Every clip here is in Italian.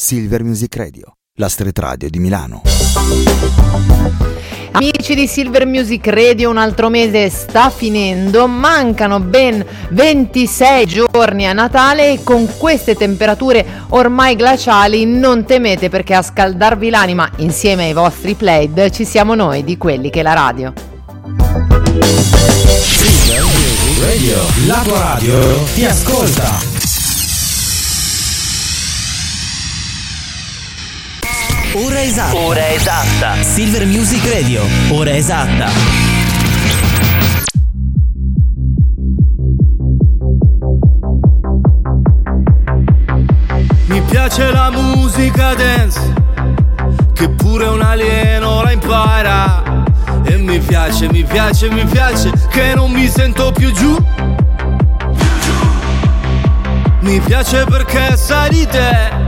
Silver Music Radio, la street radio di Milano. Amici di Silver Music Radio, un altro mese sta finendo, mancano ben 26 giorni a Natale e con queste temperature ormai glaciali non temete perché a scaldarvi l'anima insieme ai vostri plaid ci siamo noi di quelli che la radio. Silver Music Radio, la tua radio ti ascolta. Ora esatta. Ora esatta. Silver Music Radio. Ora esatta. Mi piace la musica dance, che pure un alieno la impara. E mi piace, mi piace, mi piace, che non mi sento più giù. Mi piace perché sai di te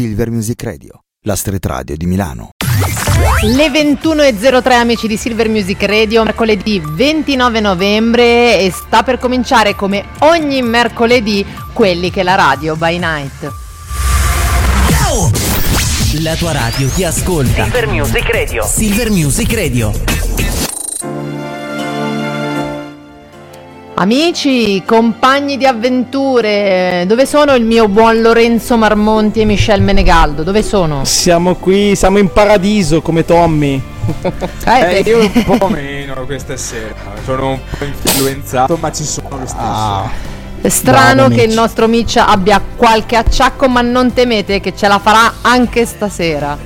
Silver Music Radio, la street radio di Milano. Le 21.03 amici di Silver Music Radio, mercoledì 29 novembre e sta per cominciare come ogni mercoledì quelli che la radio by night. La tua radio ti ascolta. Silver Music Radio. Silver Music Radio. Amici, compagni di avventure, dove sono il mio buon Lorenzo Marmonti e Michel Menegaldo? Dove sono? Siamo qui, siamo in paradiso come Tommy. Eh, Eh, io un po' meno questa sera. Sono un po' influenzato, ma ci sono lo stesso. È strano Bravo, che il nostro Mitch abbia qualche acciacco, ma non temete che ce la farà anche stasera.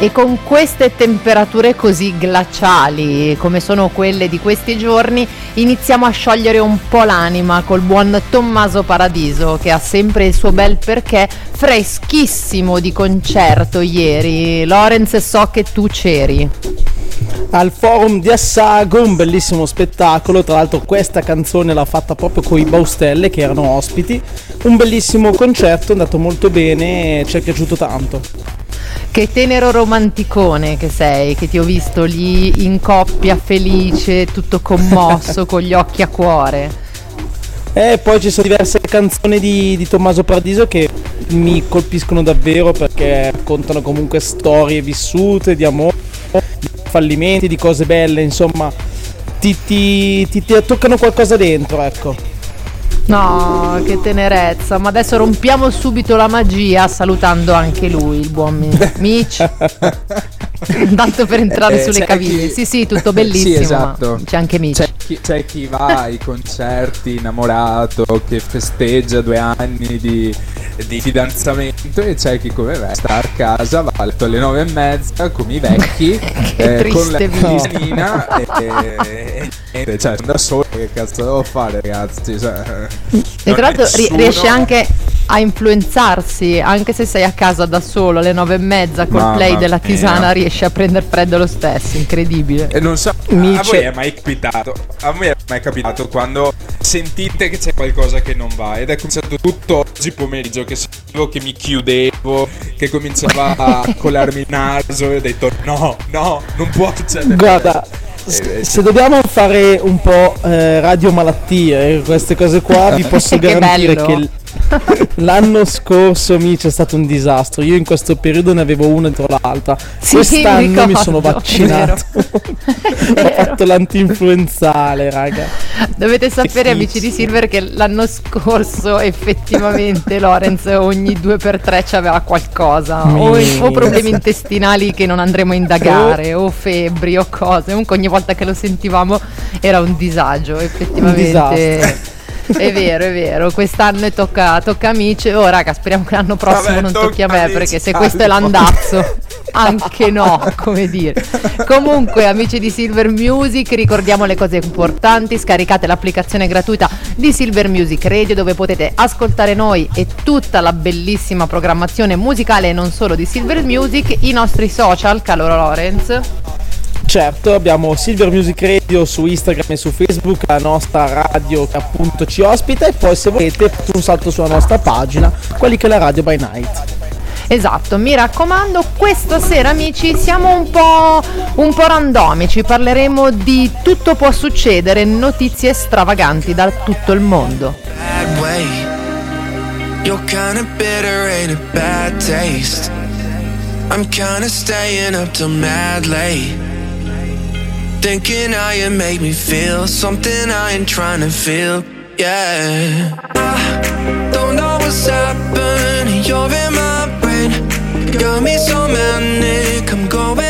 E con queste temperature così glaciali come sono quelle di questi giorni, iniziamo a sciogliere un po' l'anima col buon Tommaso Paradiso che ha sempre il suo bel perché freschissimo di concerto ieri. Lorenz so che tu c'eri. Al forum di Assago, un bellissimo spettacolo. Tra l'altro, questa canzone l'ha fatta proprio con i Baustelle che erano ospiti. Un bellissimo concerto, è andato molto bene, ci è piaciuto tanto. Che tenero romanticone che sei, che ti ho visto lì in coppia felice, tutto commosso, con gli occhi a cuore. E poi ci sono diverse canzoni di, di Tommaso Paradiso che mi colpiscono davvero perché raccontano comunque storie vissute di amore, di fallimenti, di cose belle, insomma, ti, ti- ti- ti toccano qualcosa dentro, ecco. No, che tenerezza. Ma adesso rompiamo subito la magia salutando anche lui, il buon Mi- Mitch. Tanto per entrare Eh, sulle caviglie. chi- Sì, sì, tutto bellissimo. Sì, esatto. C'è anche Mitch. C'è chi, c'è chi va ai concerti innamorato, che festeggia due anni di, di fidanzamento e c'è chi come me sta a casa, va a letto alle nove e mezza con i vecchi, eh, con la piscina e, e, e- cioè da solo, che cazzo devo fare ragazzi? Cioè, E tra l'altro nessuno- riesce anche a influenzarsi, anche se sei a casa da solo alle nove e mezza col Mamma play della mia. Riesci a prendere freddo lo stesso, incredibile. E non so, a Mitch- voi è mai capitato? A me è mai capitato quando sentite che c'è qualcosa che non va ed è cominciato tutto oggi pomeriggio che sentivo che mi chiudevo, che cominciava a colarmi il naso e ho detto no, no, non può succedere. Guarda, Eh, se dobbiamo fare un po' eh, radio malattie e queste cose qua, vi posso Che garantire bello. che l'anno scorso mi c'è stato un disastro. Io in questo periodo ne avevo una dietro l'altra. Sì, Quest'anno mi mi, ricordo, sono è vaccinato. Ho fatto l'anti-influenzale, raga. Dovete sapere, amici di. Silver, che l'anno scorso effettivamente Lorenz ogni due per tre c'aveva qualcosa, o, o problemi intestinali che non andremo a indagare, o febbri o cose. Comunque ogni volta che lo sentivamo era un disagio, effettivamente. disastro. È vero, è vero. Quest'anno tocca, tocca amici. Oh, raga, speriamo che l'anno prossimo Vabbè, non tocchi a me, perché se questo è l'andazzo, anche no, come dire. Comunque, amici di Silver Music, ricordiamo le cose importanti. Scaricate l'applicazione gratuita di Silver Music Radio, dove potete ascoltare noi e tutta la bellissima programmazione musicale e non solo di Silver Music. I nostri social, caro Lorenz. Certo, abbiamo Silver Music Radio su Instagram e su Facebook, la nostra radio che appunto ci ospita e poi se volete fate un salto sulla nostra pagina, quelli che è la Radio by Night. Esatto, mi raccomando, questa sera amici siamo un po', un po' randomici, parleremo di tutto può succedere, notizie stravaganti da tutto il mondo. I'm kinda staying up till mad late. Thinking how you make me feel something I ain't trying to feel. Yeah. I don't know what's happening. You're in my brain. Got me so manic. I'm going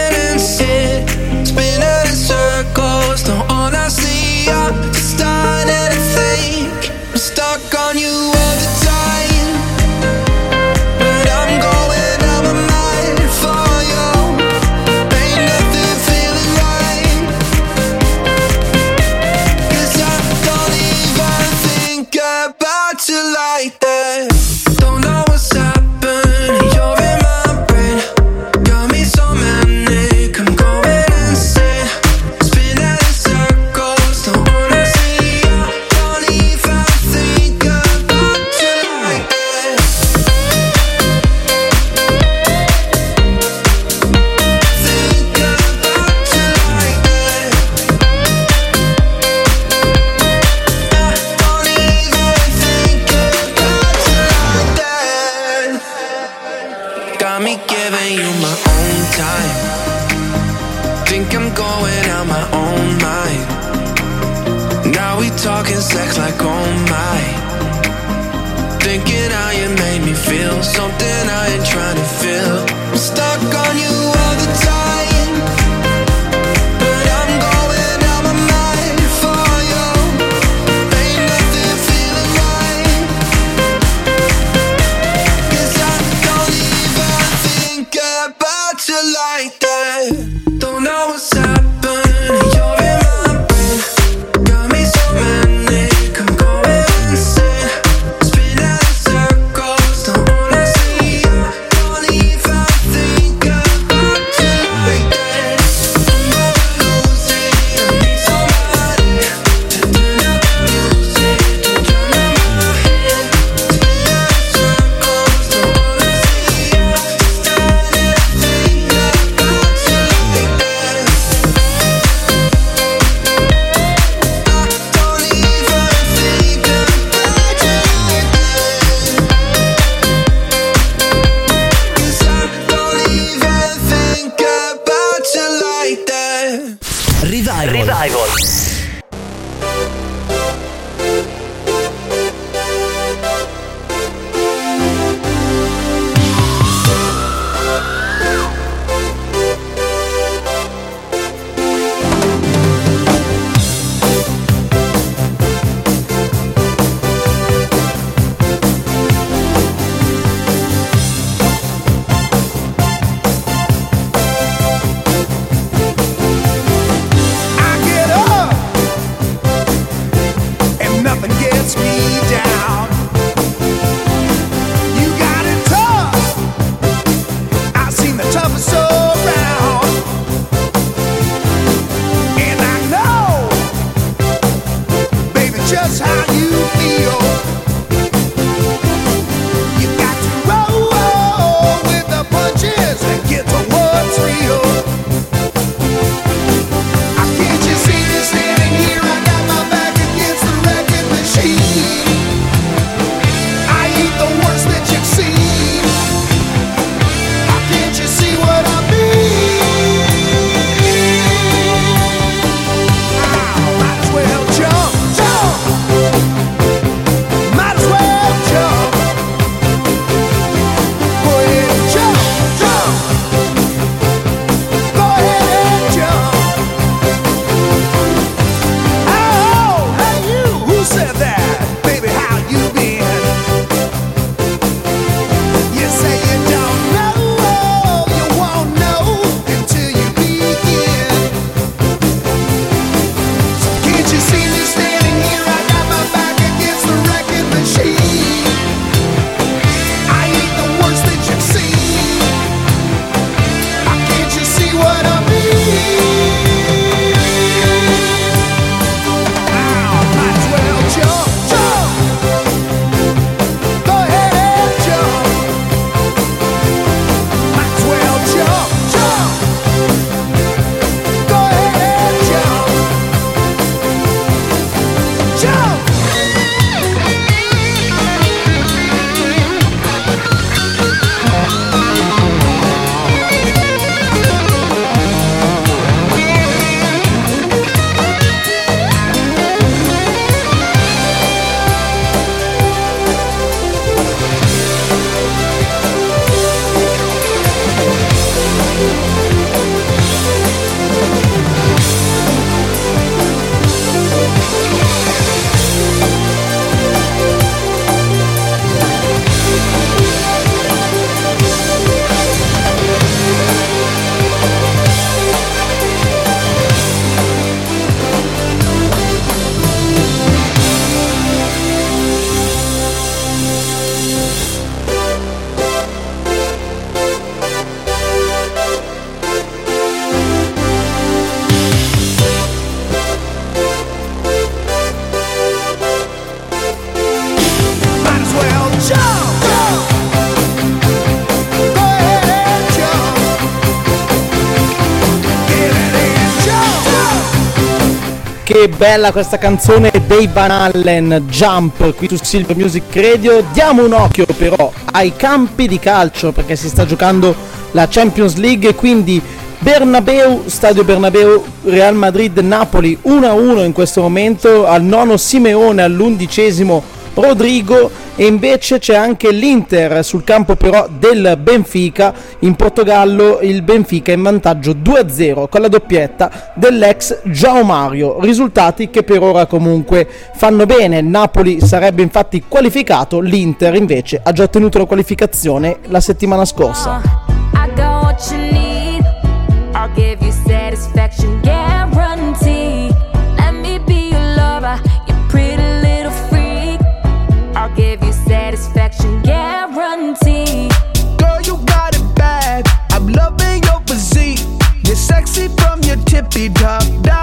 bella questa canzone dei Van Allen Jump qui su Silver Music Radio. Diamo un occhio però ai campi di calcio perché si sta giocando la Champions League quindi Bernabeu, Stadio Bernabeu, Real Madrid, Napoli 1-1 in questo momento, al nono Simeone, all'undicesimo Rodrigo e invece c'è anche l'Inter sul campo però del Benfica in Portogallo il Benfica in vantaggio 2-0 con la doppietta dell'ex Giao Mario risultati che per ora comunque fanno bene Napoli sarebbe infatti qualificato l'Inter invece ha già ottenuto la qualificazione la settimana scorsa I got what you need. I'll give you satisfaction guarantee. Tippy top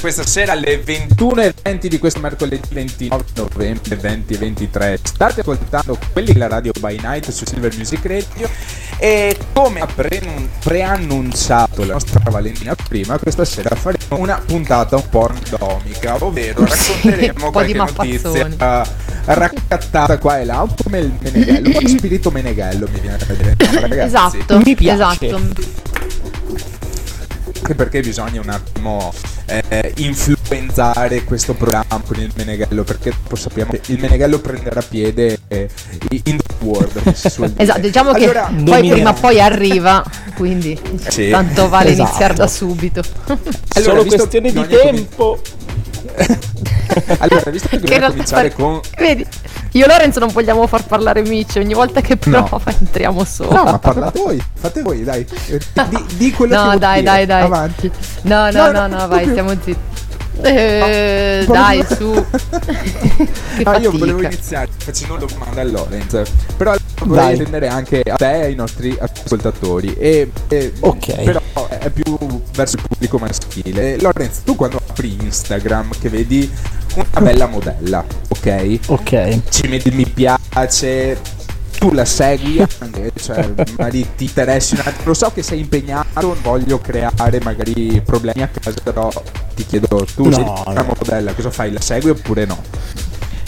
questa sera alle 21.20 di questo mercoledì 29 novembre 2023 state ascoltando quelli della radio by night su Silver Music Radio e come ha pre- preannunciato la nostra Valentina prima questa sera faremo una puntata un po' randomica ovvero racconteremo di qualche notizia eh, raccattata qua e là un po' come il Meneghello un po' spirito Meneghello mi viene da dire ragazzi Esatto, Mi piace. esatto. anche perché bisogna un attimo eh, influenzare questo programma con il Meneghello perché dopo sappiamo che il Meneghello prenderà piede eh, in the world. Esatto, diciamo Allora, che poi dominerà. prima o poi arriva, quindi Sì. tanto vale Esatto. iniziare da subito. allora, Solo questione di ogni comin- tempo. allora visto che Che dobbiamo cominciare pare- con Vedi, Io e Lorenzo non vogliamo far parlare Mitch, ogni volta che No. prova entriamo solo. No, ma parlate voi, fate voi, dai. Eh, Di, di quello che No, vuoi dai, dire. dai, dai. Avanti. No, no, No, no, no, no, vai, stiamo zitti. Eh, No, dai, su. Ah, io volevo iniziare facendo una domanda a Lorenz, però vorrei intendere anche a te e ai nostri ascoltatori. E, e- Ok. Però è più verso il pubblico maschile. Lorenz, tu quando apri Instagram che vedi una bella modella, ok? Ok. Ci metti mi piace, tu la segui anche, cioè magari ti interessi un attimo. Lo so che sei impegnato, non voglio creare magari problemi a casa, però ti chiedo tu No, sei no. una modella, cosa fai? La segui oppure no?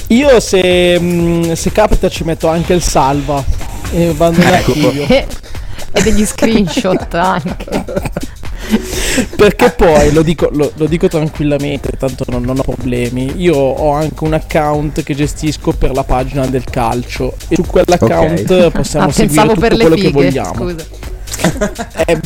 Io se, mm, se capita ci metto anche il salva e vado in Ecco. archivio. E, degli screenshot anche. Perché poi lo dico, lo, lo dico tranquillamente, tanto non, non ho problemi. Io ho anche un account che gestisco per la pagina del calcio e su quell'account Ok. possiamo ah, seguire tutto per quello che fighe. vogliamo. Scusa. Eh,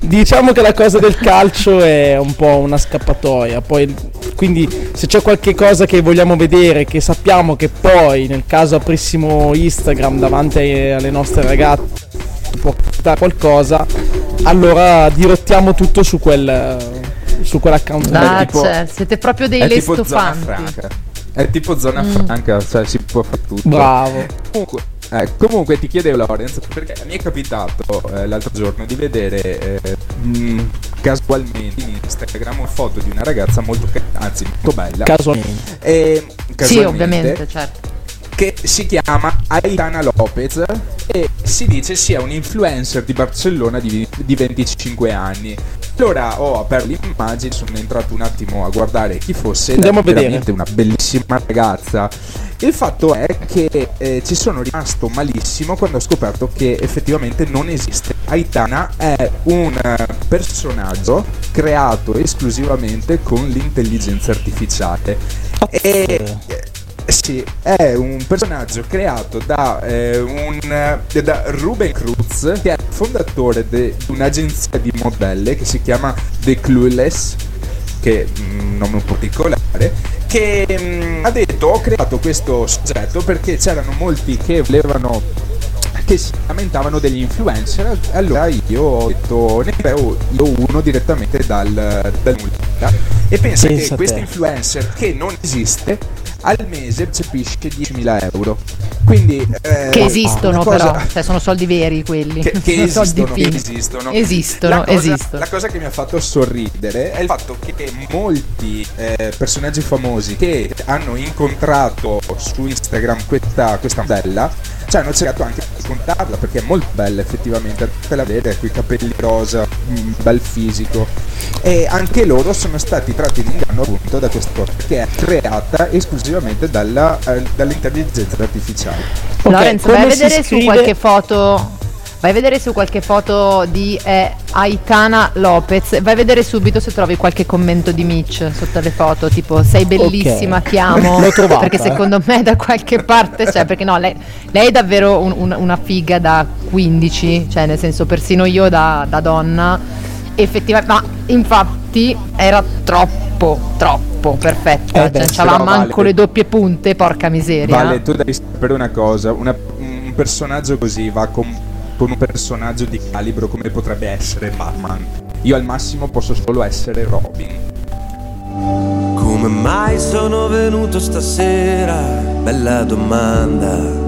diciamo che la cosa del calcio è un po' una scappatoia. Poi, quindi, se c'è qualche cosa che vogliamo vedere, che sappiamo che poi, nel caso aprissimo Instagram davanti alle nostre ragazze, può capitare qualcosa, allora dirottiamo tutto su quel. Su quell'account. Ah, tipo- cioè, siete proprio dei è tipo zona lestofanti. franca. È tipo zona Mm. franca, cioè si può fare tutto. Bravo. Comunque, eh, comunque ti chiedevo Lorenz, perché mi è capitato eh, l'altro giorno di vedere eh, mh, casualmente in Instagram una foto di una ragazza molto, anzi molto bella. Casualmente. E, Sì, casualmente, ovviamente, certo. Che si chiama Aitana Lopez e si dice sia un influencer di Barcellona di, di 25 anni. Allora ho aperto l'immagine, sono entrato un attimo a guardare chi fosse. Andiamo a vedere. veramente una bellissima ragazza. Il fatto è che eh, ci sono rimasto malissimo quando ho scoperto che effettivamente non esiste. Aitana è un personaggio creato esclusivamente con l'intelligenza artificiale. E, sì, è un personaggio creato da, eh, un, eh, da Ruben Cruz, che è il fondatore di un'agenzia di modelle che si chiama The Clueless, che è un nome un po' particolare, che mm, ha detto ho creato questo soggetto perché c'erano molti che volevano che si lamentavano degli influencer allora io ho detto ne creo io uno direttamente dal, dal nulla e pensa Pensa che questo influencer che non esiste al mese percepisce 10.000 euro quindi eh, Che esistono cosa- però, cioè sono soldi veri quelli. che, che esistono, che esistono. Esistono, La cosa, esistono. La cosa che mi ha fatto sorridere è il fatto che molti eh, personaggi famosi che hanno incontrato su Instagram questa, questa modella cioè hanno cercato anche di contarla perché è molto bella effettivamente te la vede con i capelli rosa un bel fisico e anche loro sono stati tratti in inganno appunto da questa cosa che è creata esclusivamente dalla, eh, dall'intelligenza artificiale Ok, Lorenzo, vai a vedere su scrive- qualche foto. Vai a vedere su qualche foto di eh, Aitana Lopez. Vai a vedere subito se trovi qualche commento di Mitch sotto le foto. Tipo, sei bellissima, Ok. ti amo. L'ho trovata, Perché eh. secondo me da qualche parte c'è. Perché no, lei, lei è davvero un- un- una figa da 15. Cioè, nel senso, persino io da, da donna. Effettivamente, ma infatti era troppo, troppo perfetta. Eh beh, cioè, c'aveva manco vale. le doppie punte, porca miseria. Vale, tu devi sapere una cosa, una- un personaggio così va con, con un personaggio di calibro come potrebbe essere Batman. Io al massimo posso solo essere Robin. Come mai sono venuto stasera? Bella domanda.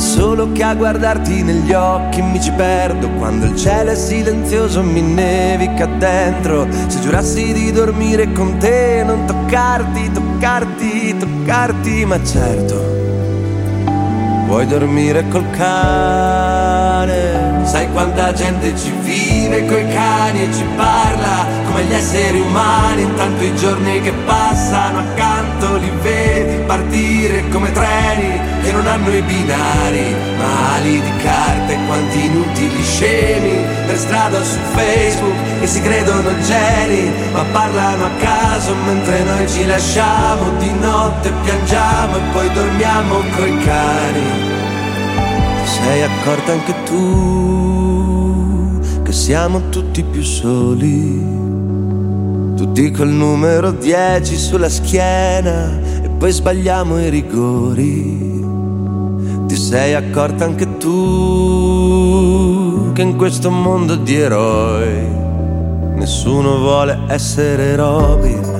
Solo che a guardarti negli occhi mi ci perdo quando il cielo è silenzioso mi nevica dentro. Se giurassi di dormire con te, non toccarti, toccarti, toccarti, ma certo. Puoi dormire col cane, sai quanta gente ci vive coi cani e ci parla come gli esseri umani. Intanto i giorni che passano accanto li vedi partire come treni che non hanno i binari, ma ali di carte, quanti inutili scemi per strada su Facebook che si credono geni, ma parlano a caso mentre noi ci lasciamo di notte piangiamo e poi dormiamo coi cani. Sei accorta anche tu siamo tutti più soli? Tutti col numero 10 sulla schiena e poi sbagliamo i rigori. Ti sei accorta anche tu che in questo mondo di eroi nessuno vuole essere Robin.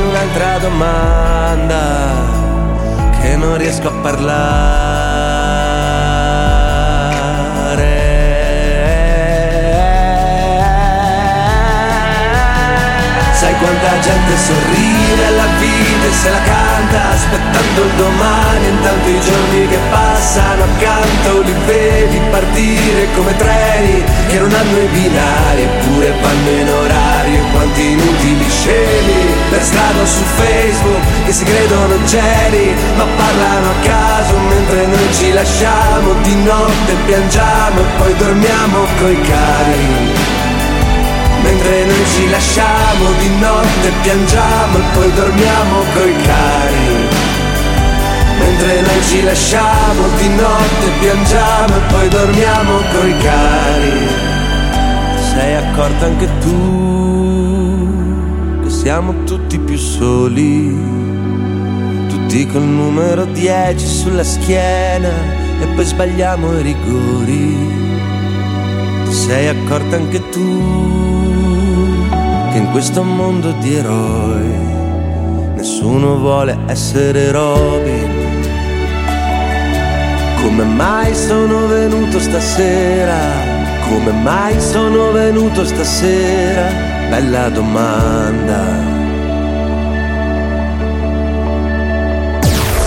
Un'altra domanda che non riesco a parlare. Lasciamo di notte piangiamo e poi dormiamo coi cari Mentre noi ci lasciamo di notte piangiamo e poi dormiamo coi cari Mentre noi ci lasciamo di notte piangiamo e poi dormiamo coi cari Ti sei accorta anche tu che siamo tutti più soli? Tutti col numero 10 sulla schiena e poi sbagliamo i rigori ti sei accorta anche tu che in questo mondo di eroi nessuno vuole essere Robin? Come mai sono venuto stasera? Come mai sono venuto stasera? Bella domanda.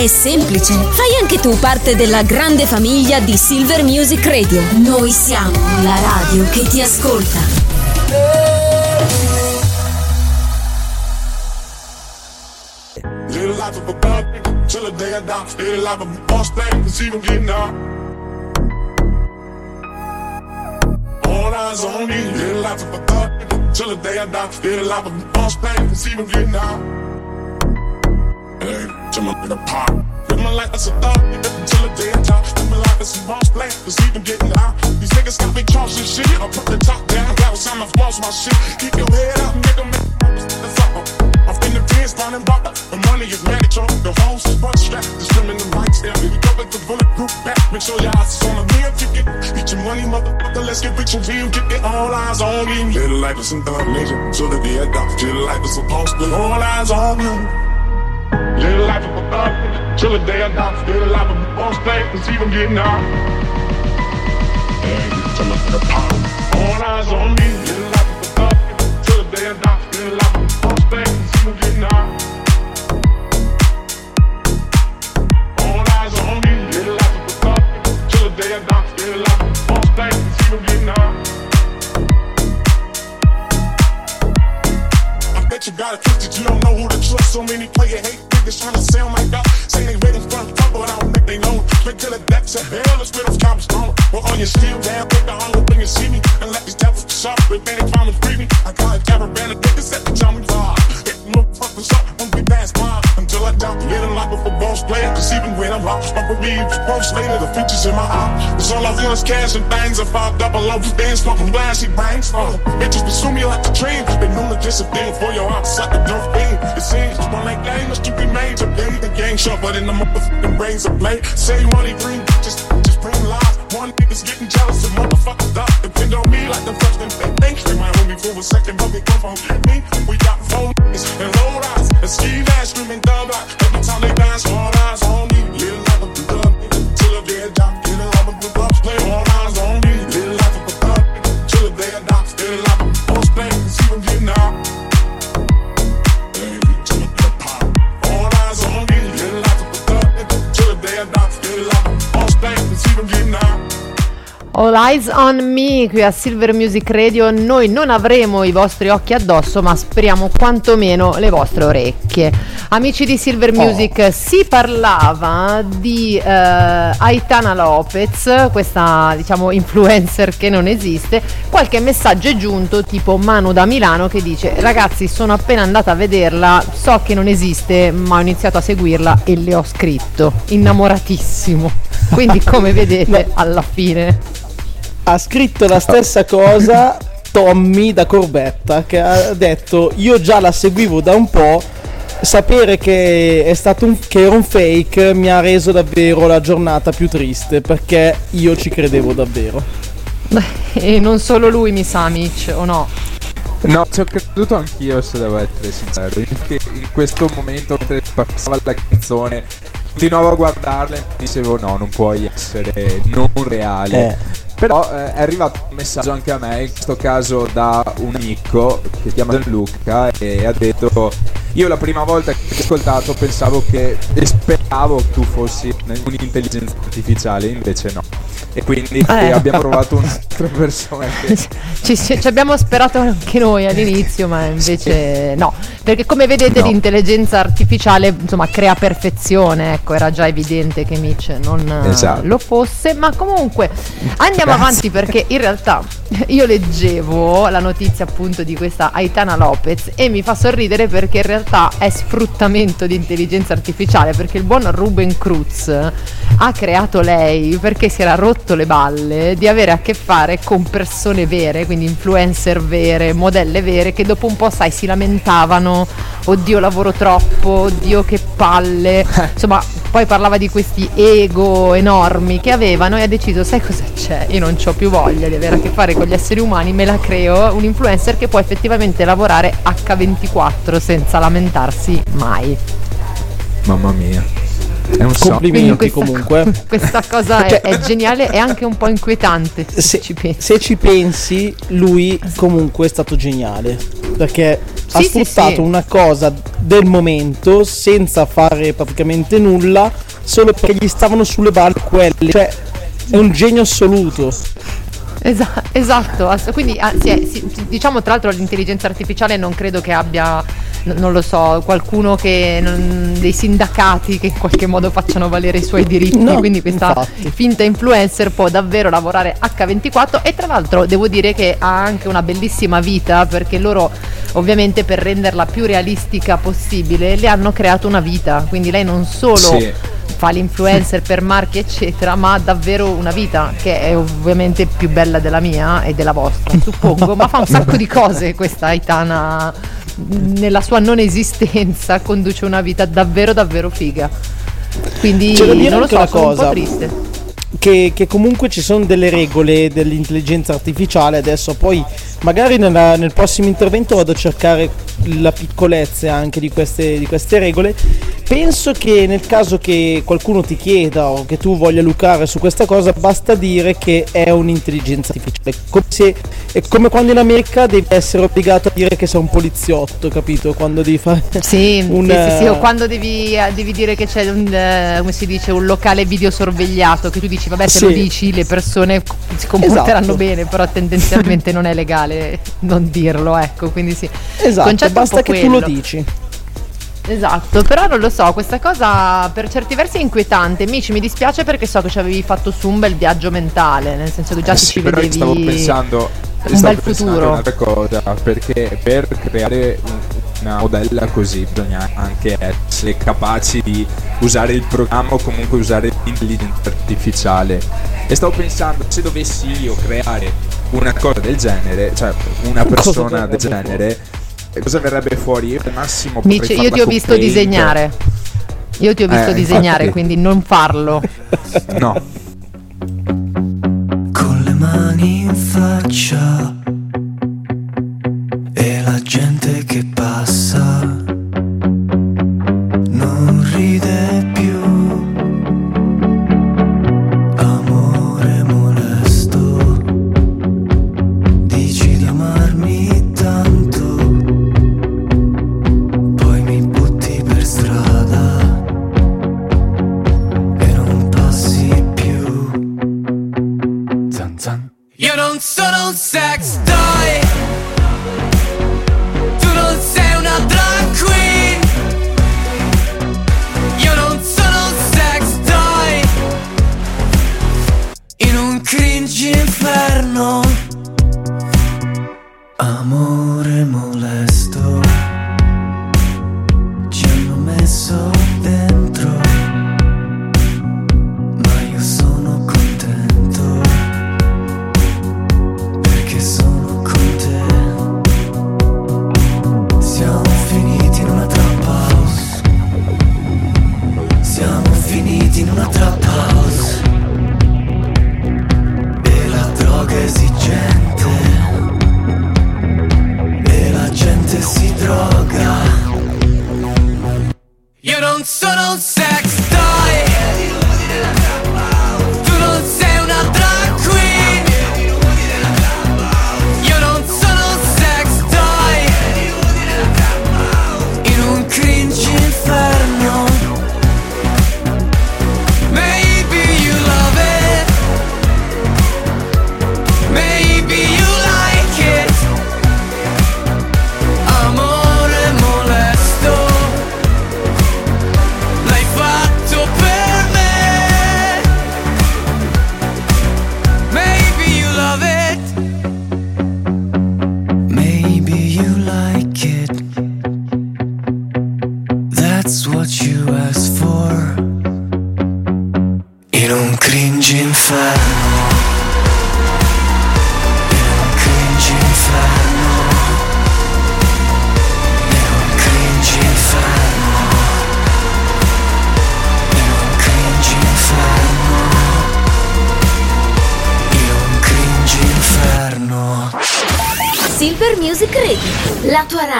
È semplice, fai anche tu parte della grande famiglia di Silver Music Radio. Noi siamo la radio che ti ascolta. Life of a god nigga till the day I die. Live the life of a boss. All eyes on me. Live life of a nigga till the day I die. The life of a boss thing, cause even getting out. To my nigga pop. Live my life as a thug till the day I die. Live my life as a boss thing, cause even getting out. These niggas got me tossing shit. I put the top down, got time to floss my shit. Keep your head up, nigga, make the fuck. I'm in the pins, running rock. The money is mandatory. The hoes is butt strapped. The string in the right step. We cover the bulletproof back. Make sure your eyes is on the real ticket. Get your money, motherfucker. Let's get rich and real. Get it all eyes on me. Little life is some thug nigga. So the day I die. Little life is supposed to. All eyes on me. Till the day I die, still alive, I'm on stage and see them getting out. And. All eyes on me, I forgot. Till the day I'm them getting out. All eyes on me. Till the day I'm you gotta trust that You don't know who to trust. So many play hate niggas trying to sound like us. Say they ready for trouble, I don't think they know. Straight to the depths of hell, let's those cops strong. Well, on your steel down, take the hunger when you see me. And let these devils sharp, if any promise free me. I got a caravan of niggas at the time we. Hit the motherfuckers up Get a life a boss player. Cause even when I'm lost, I'm believe post later, the future's in my eye. Cause all I feel is cash and things. If I double up, dance, smoking glass, he bangs. Uh, bitches pursue me like a dream. They know to disappear for your ops like a dumb thing. It seems one like game must to be made to play the game but than the motherfucking brains of play. Say money, green, just just bring lies. One nigga's getting jealous of motherfuckers die. Depend on me like the first thing they think. They might hold me for a second, but they come from me. We got niggas and low rise and ski mask screaming dub like every time they dance. All All Eyes on Me qui a Silver Music Radio. Noi non avremo i vostri occhi addosso, ma speriamo quantomeno le vostre orecchie. Amici di Silver Music, si parlava di eh, Aitana Lopez, questa diciamo influencer che non esiste. Qualche messaggio è giunto, tipo Manu da Milano, che dice: Ragazzi, sono appena andata a vederla, so che non esiste, ma ho iniziato a seguirla e le ho scritto. Innamoratissimo. Quindi, come vedete, alla fine. Ha scritto la stessa cosa Tommy da Corbetta che ha detto io già la seguivo da un po', sapere che è stato un, che era un fake mi ha reso davvero la giornata più triste perché io ci credevo davvero. E non solo lui, mi sa, Mitch, o no? No, ci ho creduto anch'io se devo essere sincero. Infatti in questo momento mentre passava la canzone continuavo a guardarla e mi dicevo no, non puoi essere non reale. Eh. Però eh, è arrivato un messaggio anche a me, in questo caso da un amico che si chiama Gianluca e ha detto io la prima volta che ti ho ascoltato pensavo che e speravo che tu fossi un'intelligenza artificiale, invece no. E quindi Eh. abbiamo provato un'altra persona che Ci, ci- abbiamo sperato anche noi all'inizio, ma invece no. Perché come vedete No. l'intelligenza artificiale insomma crea perfezione, ecco, era già evidente che Mitch non eh, Esatto. lo fosse, ma comunque andiamo Grazie. avanti perché in realtà io leggevo la notizia appunto di questa Aitana Lopez e mi fa sorridere perché in realtà è sfruttamento di intelligenza artificiale perché il buon Ruben Cruz ha creato lei perché si era rotto le balle di avere a che fare con persone vere, quindi influencer vere, modelle vere che dopo un po' sai si lamentavano, oddio lavoro troppo, oddio che palle, insomma poi parlava di questi ego enormi che avevano e ha deciso sai cosa c'è, io non ho più voglia di avere a che fare con gli esseri umani, me la creo, un influencer che può effettivamente lavorare H24 senza lamentarsi mai. Mamma mia. È un. Complimenti comunque. Questa cosa è, è geniale e anche un po' inquietante. Se, Se, ci pensi. se ci pensi, lui comunque è stato geniale. Perché ha Sì, sì, sfruttato sì. una cosa del momento senza fare praticamente nulla, solo perché gli stavano sulle balle quelle. Cioè, è un genio assoluto. Esa- esatto, ass- quindi ah, sì, è- sì, diciamo tra l'altro l'intelligenza artificiale non credo che abbia, n- non lo so, qualcuno che, non- dei sindacati che in qualche modo facciano valere i suoi diritti, No, quindi questa infatti. finta influencer può davvero lavorare H24 e tra l'altro devo dire che ha anche una bellissima vita perché loro ovviamente per renderla più realistica possibile le hanno creato una vita, quindi lei non solo Sì. Fa l'influencer per marchi eccetera ma ha davvero una vita che è ovviamente più bella della mia e della vostra suppongo. Ma fa un sacco di cose questa Aitana. Nella sua non esistenza conduce una vita davvero davvero figa. Quindi non lo so una sono un cosa. po' triste. Che, che comunque ci sono delle regole dell'intelligenza artificiale adesso poi magari nella- nel prossimo intervento vado a cercare la piccolezza anche di queste, di queste regole penso che nel caso che qualcuno ti chieda o che tu voglia lucrare su questa cosa basta dire che è un'intelligenza artificiale come se- è come quando in America devi essere obbligato a dire che sei un poliziotto capito quando devi fare sì, un, sì, sì, sì, o eh, quando devi, eh, devi dire che c'è un, eh, come si dice, un locale videosorvegliato che tu dici vabbè se Sì. lo dici le persone si comporteranno Esatto. bene però tendenzialmente non è legale non dirlo ecco quindi sì esatto basta che tu lo quello. dici Esatto, però non lo so, questa cosa per certi versi è inquietante. Mici, mi dispiace perché so che ci avevi fatto su un bel viaggio mentale, nel senso che già Eh sì, ci vedevi stavo pensando un bel futuro. un'altra cosa perché per creare un- una modella così bisogna anche essere capaci di usare il programma o comunque usare l'intelligenza artificiale e stavo pensando se dovessi io creare una cosa del genere cioè una Cosa persona del genere eh, cosa verrebbe fuori io al massimo potrei Mici, io ti ho visto Paint. disegnare. Io ti ho visto Eh, disegnare, infatti. quindi non farlo. no con le mani in faccia e la gente che passa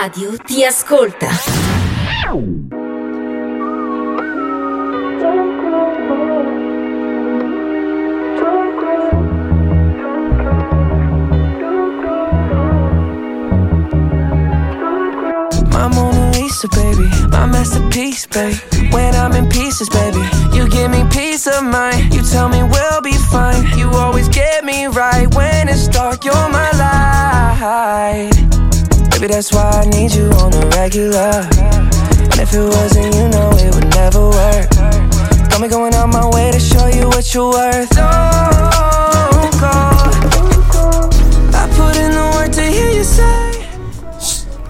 Radio, ti ascolta. My Mona Lisa, baby, my masterpiece, babe. When I'm in pieces, baby, you give me peace of mind. You tell me we'll be fine. You always get me right when it's dark. You're my light, baby. That's why I need you on the regular. And if it wasn't, you know it would never work. Got me going out my way to show you what you're worth. Don't go. I put in the work to hear you say.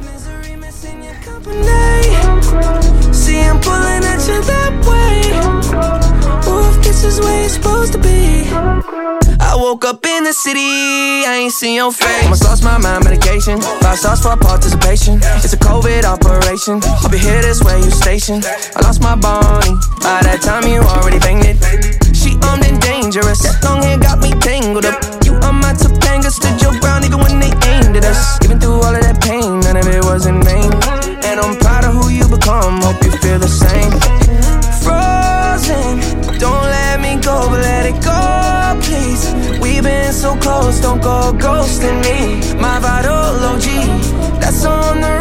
Misery missing your company. See, I'm pulling at you that way. Ooh, if this is where you're supposed to be. Woke up in the city, I ain't seen your face. Almost lost my mind, medication. Five stars for participation. It's a COVID operation. I'll be here this way, you station. I lost my Bonnie. By that time, you already banged it. She armed and dangerous. Long hair got me tangled up. You on my Topanga, stood your ground even when they aimed at us. Even through all of that pain, none of it was in vain. And I'm proud of who you become. Hope you feel the same. Been so close, don't go ghosting me. My vital OG, that's on the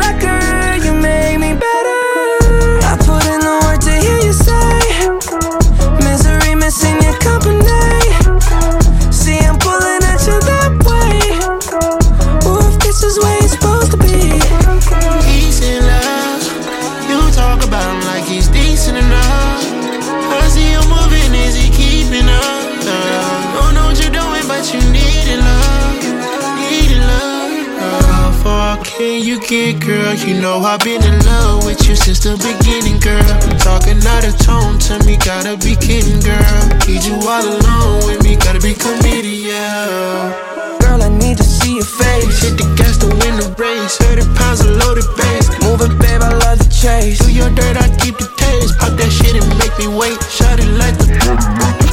you girl? You know I've been in love with you since the beginning, girl. Talking out of tone to me, gotta be kidding, girl. Need you all alone with me, gotta be committed, yeah. Girl, I need to see your face. Hit the gas to win the race. 30 pounds of loaded bass. Moving, babe, I love the chase. Do your dirt, I keep the taste. Pop that shit and make me wait. Shut it like the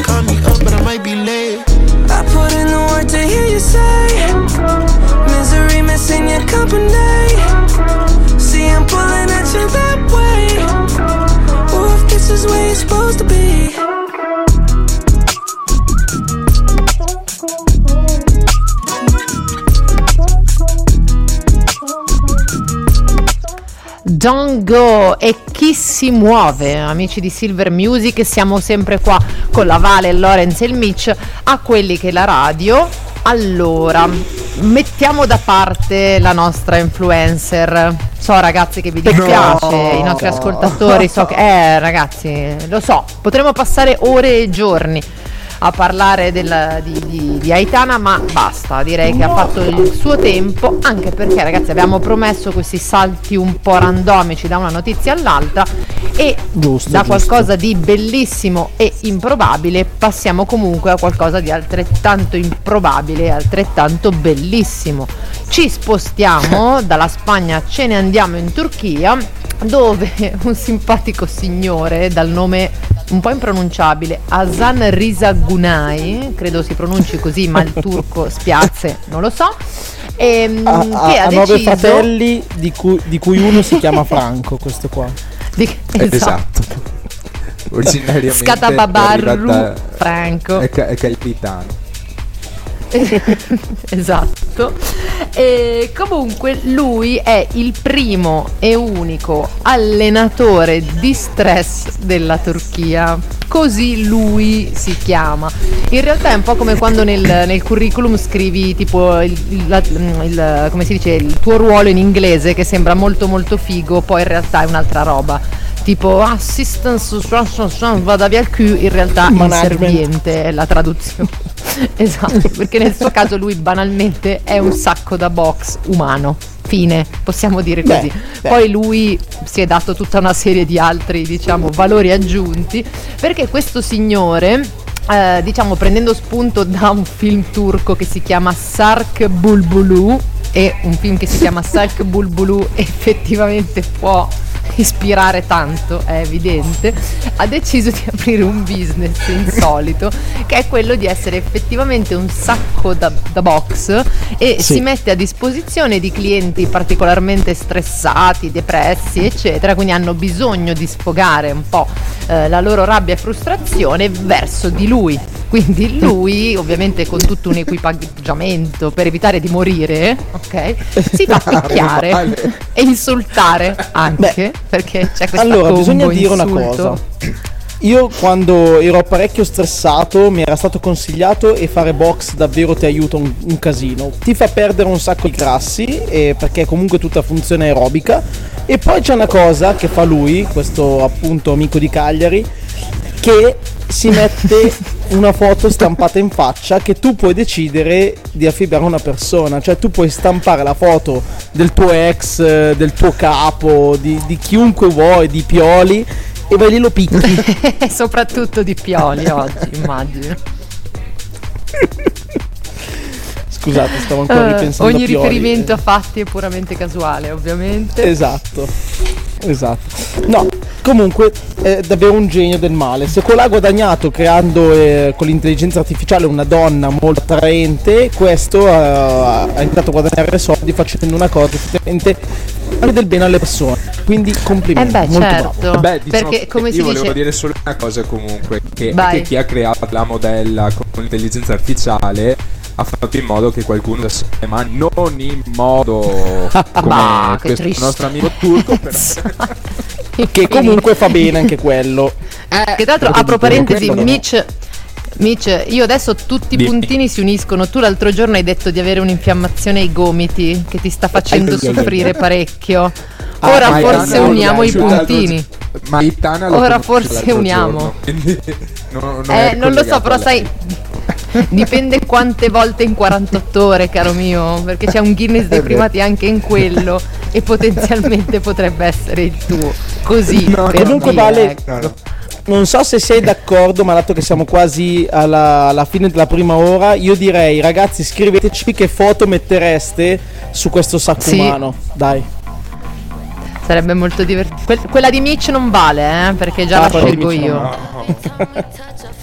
Call me up, but I might be late. I put in the work to hear you say Misery missing your company Don't Go e chi si muove, amici di Silver Music, siamo sempre qua con la Vale, Lorenz e il Mitch a quelli che la radio. Allora, mettiamo da parte la nostra influencer. So ragazzi che vi dispiace, i nostri ascoltatori, so che eh ragazzi, lo so, potremmo passare ore e giorni a parlare del- di, di- di Aitana, ma basta, direi che ha fatto il suo tempo, anche perché ragazzi abbiamo promesso questi salti un po' randomici da una notizia all'altra e Giusto, da giusto. qualcosa di bellissimo e improbabile passiamo comunque a qualcosa di altrettanto improbabile e altrettanto bellissimo. Ci spostiamo dalla Spagna, ce ne andiamo in Turchia dove un simpatico signore dal nome un po' impronunciabile, Hasan Rizagunai, credo si pronunci così, ma il turco spiazze, non lo so, ehm, Ha, ha- che ha ha nove deciso... fratelli, di cui, di cui uno si chiama Franco, questo qua. Di- Esatto. Originariamente Scatababarru arrivata- Franco. È, ca- è capitano. esatto. E comunque lui è il primo e unico allenatore di stress della Turchia. Così lui si chiama. In realtà è un po' come quando nel, nel curriculum scrivi tipo il, il- il- dice, il tuo ruolo in inglese che sembra molto molto figo, poi in realtà è un'altra roba. Tipo assistance, vada via il Q, in realtà Management. inserviente è la traduzione. esatto, perché nel suo caso lui banalmente è un sacco da box umano. Fine, possiamo dire Beh, così. beh. Poi lui si è dato tutta una serie di altri, diciamo, valori aggiunti, perché questo signore, eh, diciamo, prendendo spunto da un film turco che si chiama Sark Bulbulu, e un film che si chiama Sark Bulbulu effettivamente può ispirare tanto, è evidente, ha deciso di aprire un business insolito che è quello di essere effettivamente un sacco da, da box e Sì. si mette a disposizione di clienti particolarmente stressati, depressi, eccetera, quindi hanno bisogno di sfogare un po' eh, la loro rabbia e frustrazione verso di lui. Quindi lui, ovviamente con tutto un equipaggiamento per evitare di morire, ok, si fa picchiare e insultare anche perché c'è questa Allora, bisogna dire una insulto. cosa. Io quando ero parecchio stressato mi era stato consigliato e fare box davvero ti aiuta un, un casino. Ti fa perdere un sacco di grassi eh, perché è comunque tutta funzione aerobica. E poi c'è una cosa che fa lui, questo appunto amico di Cagliari, che si mette una foto stampata in faccia che tu puoi decidere di affibbiare a una persona, cioè tu puoi stampare la foto del tuo ex, eh, del tuo capo, di, di chiunque vuoi, di Pioli e vai lì lo picchi. Soprattutto di Pioli oggi, immagino. Scusate, stavo ancora Eh, ripensando ogni a Pioli. riferimento a fatti è puramente casuale, ovviamente. Esatto, esatto. No, comunque è davvero un genio del male. Se quello ha guadagnato creando eh, con l'intelligenza artificiale una donna molto attraente, questo eh, ha iniziato a guadagnare soldi facendo una cosa effettivamente fare del bene alle persone. Quindi complimenti. Eh beh, molto certo. bravo. Beh, diciamo Perché, come io si volevo dice- dire solo una cosa comunque, che Vai. anche chi ha creato la modella con l'intelligenza artificiale ha fatto in modo che qualcuno la sa- ma non in modo come Bah, che questo nostro amico turco però Che comunque fa bene anche quello. Che tra l'altro, apro parentesi. Mitch, Mitch, io adesso tutti i Dimmi. puntini si uniscono. Tu l'altro giorno hai detto di avere un'infiammazione ai gomiti che ti sta facendo soffrire parecchio. Ah, Ora ma forse uniamo i puntini. Ma Itana Ora forse uniamo. giorno, quindi no- non, Eh, non lo so, però sai. Dipende quante volte in 48 ore, caro mio, perché c'è un Guinness dei primati anche in quello e potenzialmente potrebbe essere il tuo. Così. No, comunque dire, vale- ecco. Non so se sei d'accordo, ma dato che siamo quasi alla, alla fine della prima ora, io direi ragazzi scriveteci che foto mettereste su questo Sì. saccumano. Dai. Sarebbe molto divertente. quella di Mitch non vale, eh, perché già Ah, la scelgo io. no.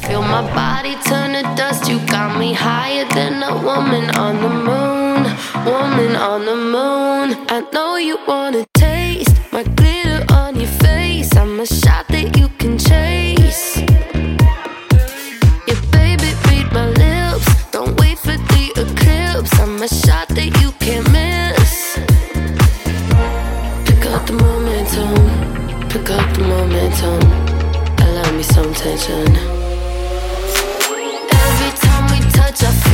Feel my body turn to dust. You got me higher than a woman on the moon. Woman on the moon. I know you wanna taste my glitter on your face. I'm a shot that you can chase. Some tension. Every time we touch, I feel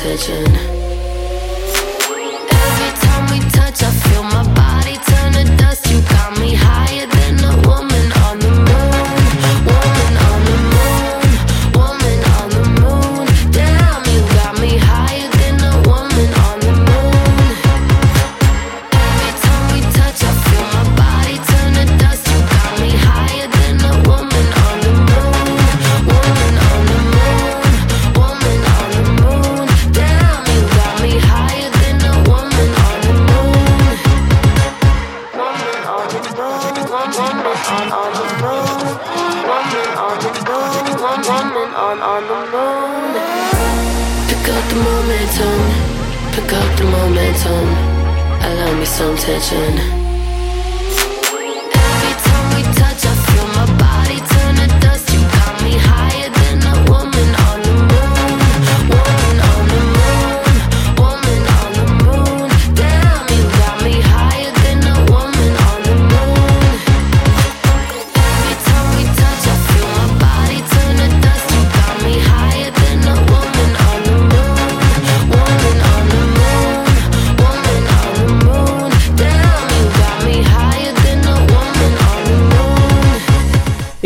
Tension. Every time we touch, I feel the momentum. Allow me some tension.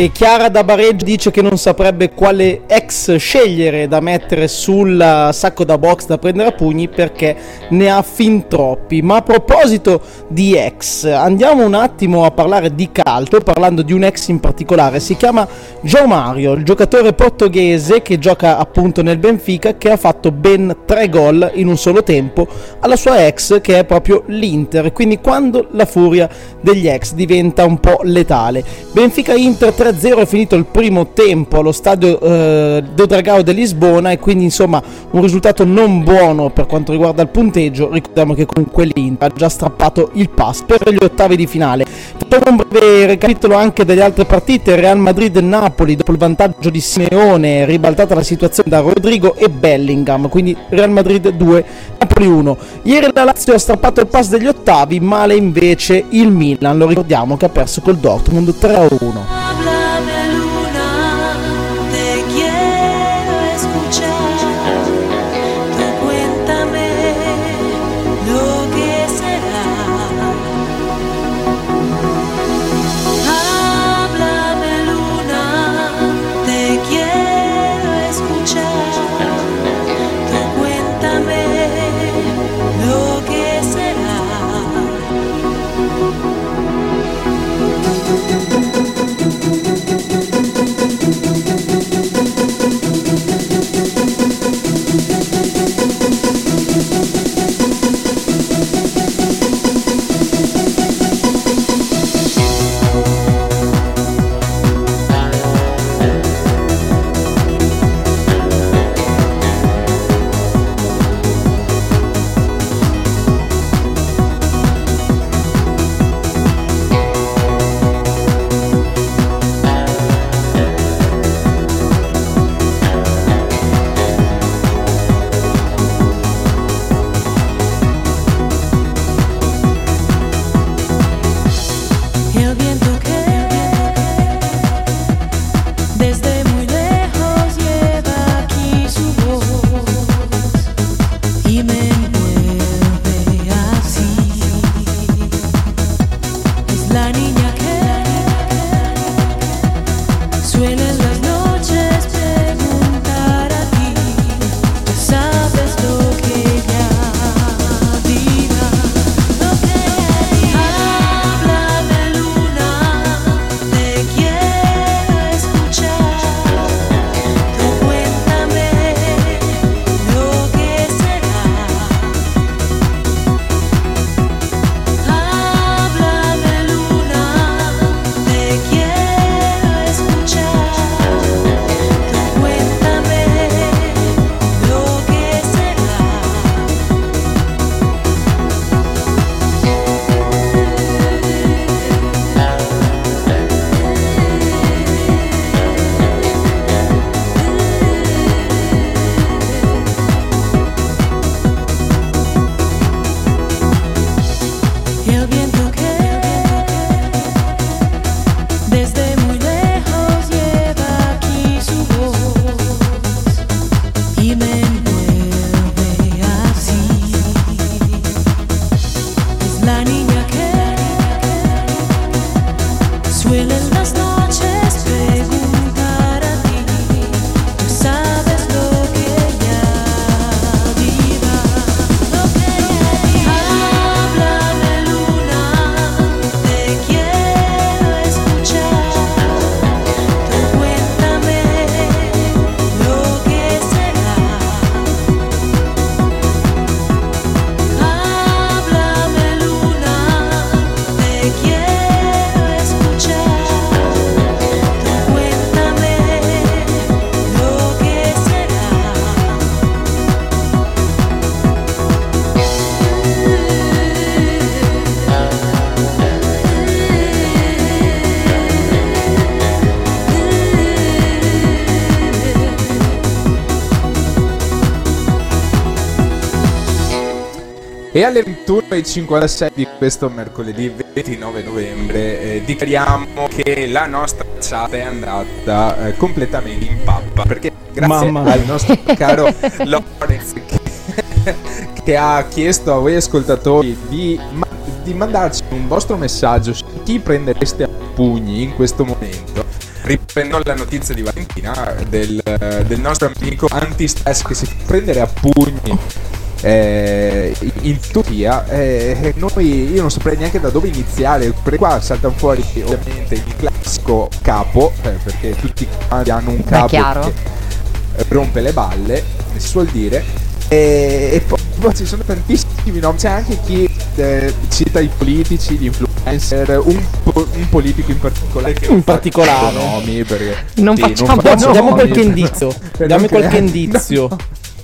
E Chiara da Bareggio dice che non saprebbe quale ex scegliere da mettere sul eh, sacco da box da prendere a pugni perché ne ha fin troppi. Ma a proposito di ex, andiamo un attimo a parlare di calcio, parlando di un ex in particolare. Si chiama Joe Mario, il giocatore portoghese che gioca appunto nel Benfica, che ha fatto ben tre gol in un solo tempo alla sua ex che è proprio l'Inter. Quindi quando la furia degli ex diventa un po' letale. Benfica Inter 3-0 è finito il primo tempo allo stadio eh, do Dragao di Lisbona e quindi insomma un risultato non buono per quanto riguarda il punteggio. Ricordiamo che comunque l'Inter ha già strappato il pass per gli ottavi di finale. Facciamo un breve recapitolo anche delle altre partite. Real Madrid-Napoli dopo il vantaggio di Simeone, ribaltata la situazione da Rodrigo e Bellingham, quindi Real Madrid 2, Napoli 1. Ieri la Lazio ha strappato il pass degli ottavi, male invece il Milan, lo ricordiamo che ha perso col Dortmund 3-1. Alle 21.56 di questo mercoledì 29 novembre eh, dichiariamo che la nostra chat è andata eh, completamente in pappa perché grazie Mamma. al nostro caro Lorenz che, che ha chiesto a voi ascoltatori di, ma- di mandarci un vostro messaggio su chi prendereste a pugni in questo momento riprendo la notizia di Valentina del, del nostro amico anti-stress che si prendere a pugni eh, in Turchia eh, noi, io non saprei neanche da dove iniziare perché qua saltano fuori ovviamente il classico capo eh, perché tutti quanti hanno un capo che rompe le balle si suol dire e, e poi, poi ci sono tantissimi nomi c'è anche chi eh, cita i politici gli influencer un, po- un politico in particolare che non In particolare. nomi perché Non sì, facciamo fa Diamo, diamo nomi, qualche per- indizio. Diamo non qualche indizio.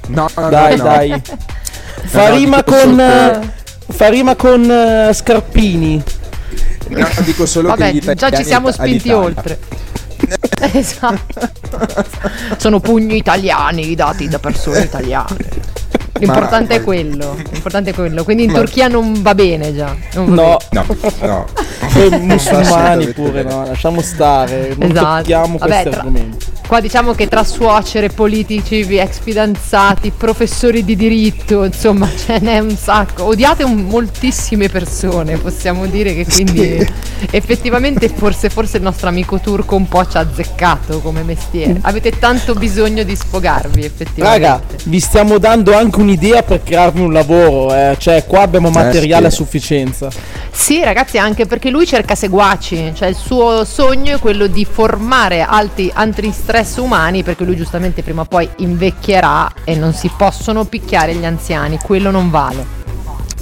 no, no, Dai, no. dai. Fa no, rima dico con. solo eh, Fa rima con eh, Scarpini. No, dico solo Vabbè, che già ci siamo spinti oltre. esatto. Sono pugni italiani dati da persone italiane. L'importante Ma- è quello. L'importante è quello. Quindi in Ma- Turchia non va bene già. Non va No. No, no. Poi Non va musulmani pure, bene. no, lasciamo stare, non Esatto. tocchiamo Vabbè, questi tra- argomenti. Qua diciamo che tra suocere, politici, ex fidanzati, professori di diritto, insomma, ce n'è un sacco. Odiate un- moltissime persone, possiamo dire che quindi effettivamente forse, forse il nostro amico turco un po' ci ha azzeccato come mestiere. Avete tanto bisogno di sfogarvi, effettivamente. Raga, vi stiamo dando anche un'idea per crearvi un lavoro, eh. cioè qua abbiamo materiale sì. a sufficienza. Sì, ragazzi, anche perché lui cerca seguaci, cioè il suo sogno è quello di formare alti antistress umani, perché lui giustamente prima o poi invecchierà e non si possono picchiare gli anziani, quello non vale.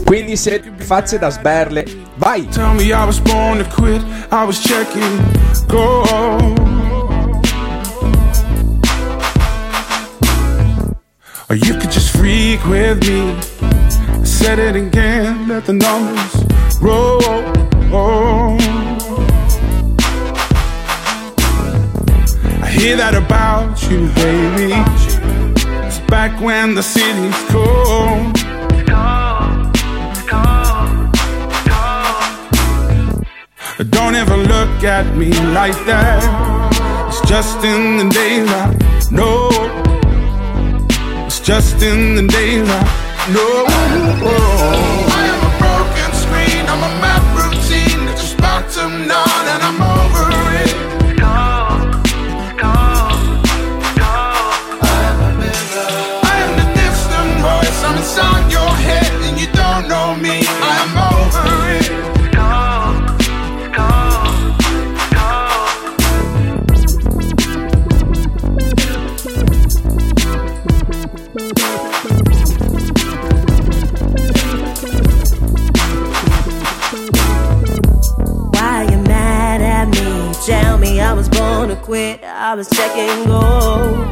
Quindi siete facce da sberle. Vai! Tell me I was born to quit. I was checking go. Or you could just freak with me. I said it again, let the numbers roll. I hear that about you, baby. It's back when the city's cold. Don't ever look at me like that. It's just in the daylight. No, it's just in the daylight. No, I was checking gold.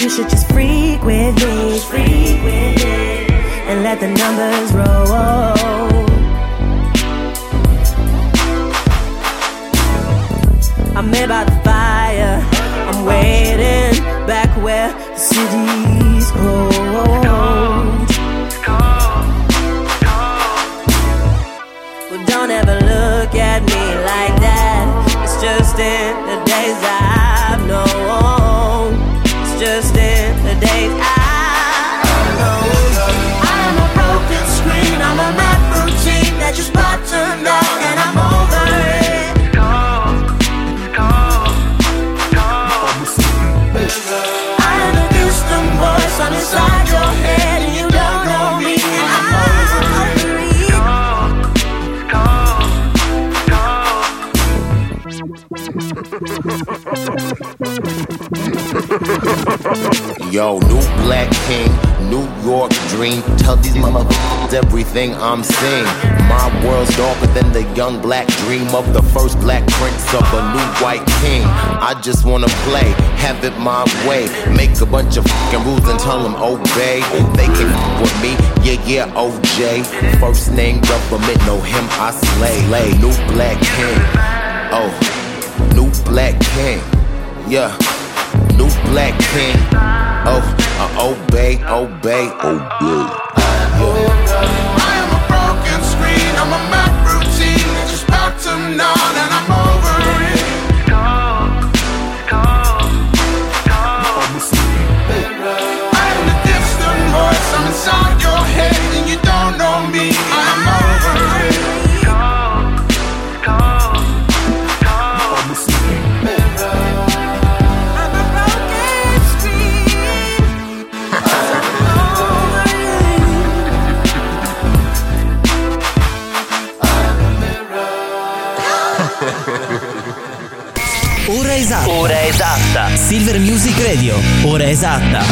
You should just freak with me, freak with me, and let the numbers roll. Yo, new black king, New York dream. Tell these motherfuckers everything I'm seeing. My world's darker than the young black dream of the first black prince of a new white king. I just wanna play, have it my way. Make a bunch of fucking rules and tell them obey. They can f with me, yeah, yeah, OJ. First name government, know him, I slay. Lay, new black king. Oh, new black king. Yeah, new black king. Oh, I obey, obey, obey. esatta. Ora esatta. Silver Music Radio. Ora esatta.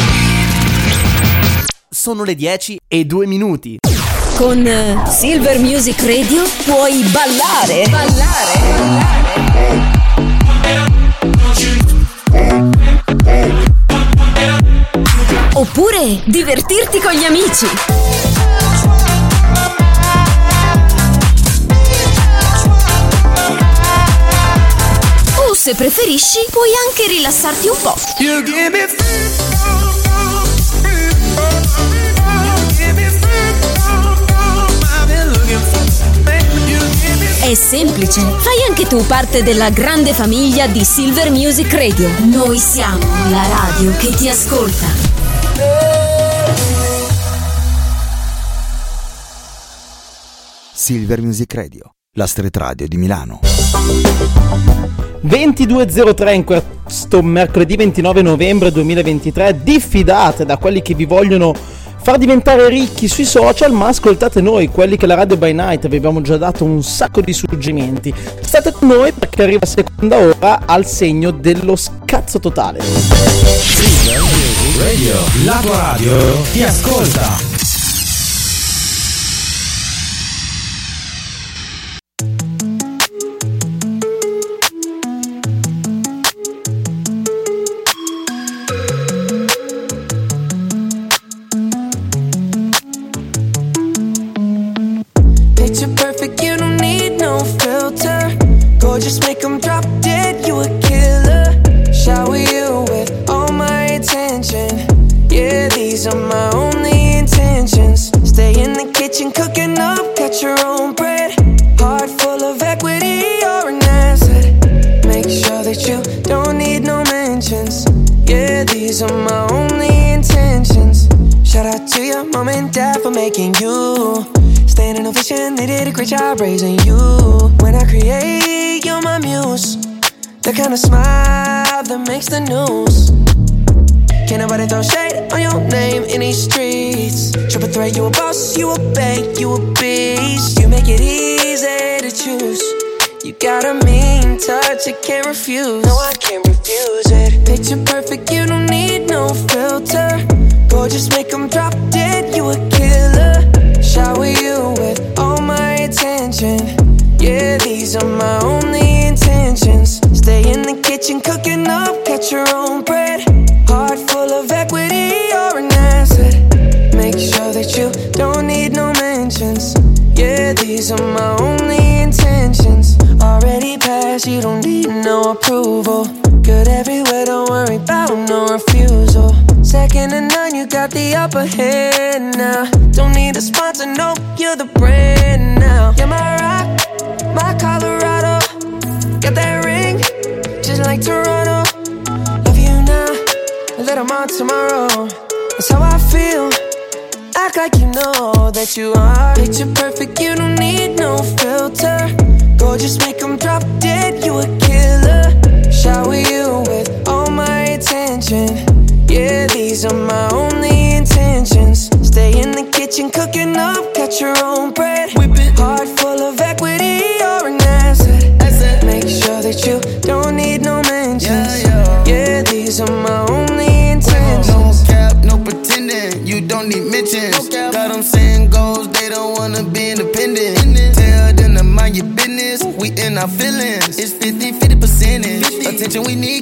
Sono le 10 e 2 minuti. Con Silver Music Radio puoi ballare. Ballare. ballare. Oppure divertirti con gli amici. Se preferisci, puoi anche rilassarti un po'. È semplice. Fai anche tu parte della grande famiglia di Silver Music Radio. Noi siamo la radio che ti ascolta. Silver Music Radio, la street radio di Milano. 22.03 in questo mercoledì 29 novembre 2023. Diffidate da quelli che vi vogliono far diventare ricchi sui social, ma ascoltate noi, quelli che la Radio by Night vi abbiamo già dato un sacco di suggerimenti. State con noi perché arriva la seconda ora al segno dello scazzo totale. Radio, la tua radio ti ascolta. drop dead, you a killer. Shower you with all my attention. Yeah, these are my only intentions. Stay in the kitchen cooking up. our feelings. It's 50, 50 percentage. 50. Attention we need.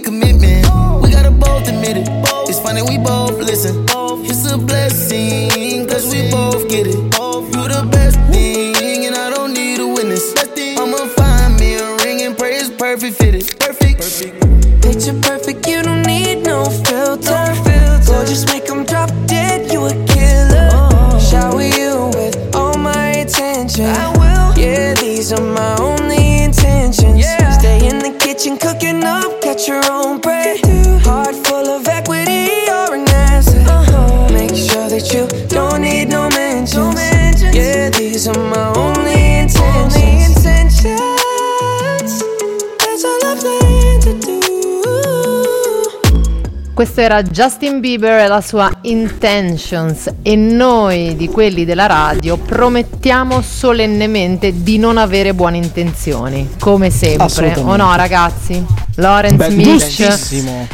Questo era Justin Bieber e la sua Intentions e noi di quelli della radio promettiamo solennemente di non avere buone intenzioni, come sempre. O no ragazzi? Beh, Mitch.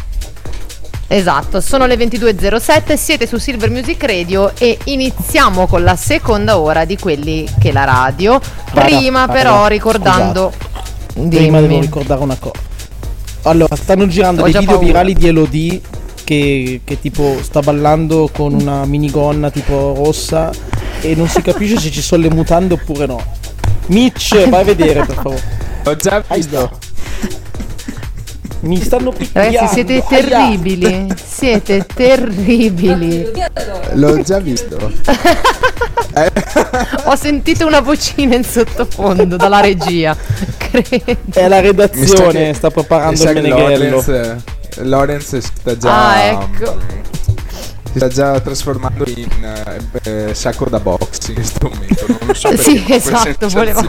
Esatto, sono le 22.07, siete su Silver Music Radio e iniziamo con la seconda ora di quelli che la radio. Prima raga, però ricordando... Prima Dimmi. devo ricordare una cosa. Allora, stanno girando Ho dei video paura. virali di Elodie che, che tipo sta ballando con una minigonna tipo rossa e non si capisce se ci sono le mutande oppure no. Mitch, vai a vedere per favore. Ho già visto. Mi stanno picchiando. Ragazzi, siete aia. terribili. Siete terribili. L'ho già visto. Ho sentito una vocina in sottofondo dalla regia. Credo. È la redazione, che- sta preparando il meneghello. Lorenz, Lorenz sta già. Ah, ecco. Si sta già trasformando in eh, eh, sacco da box in questo momento. Non lo so perché Sì, esatto, volevo-.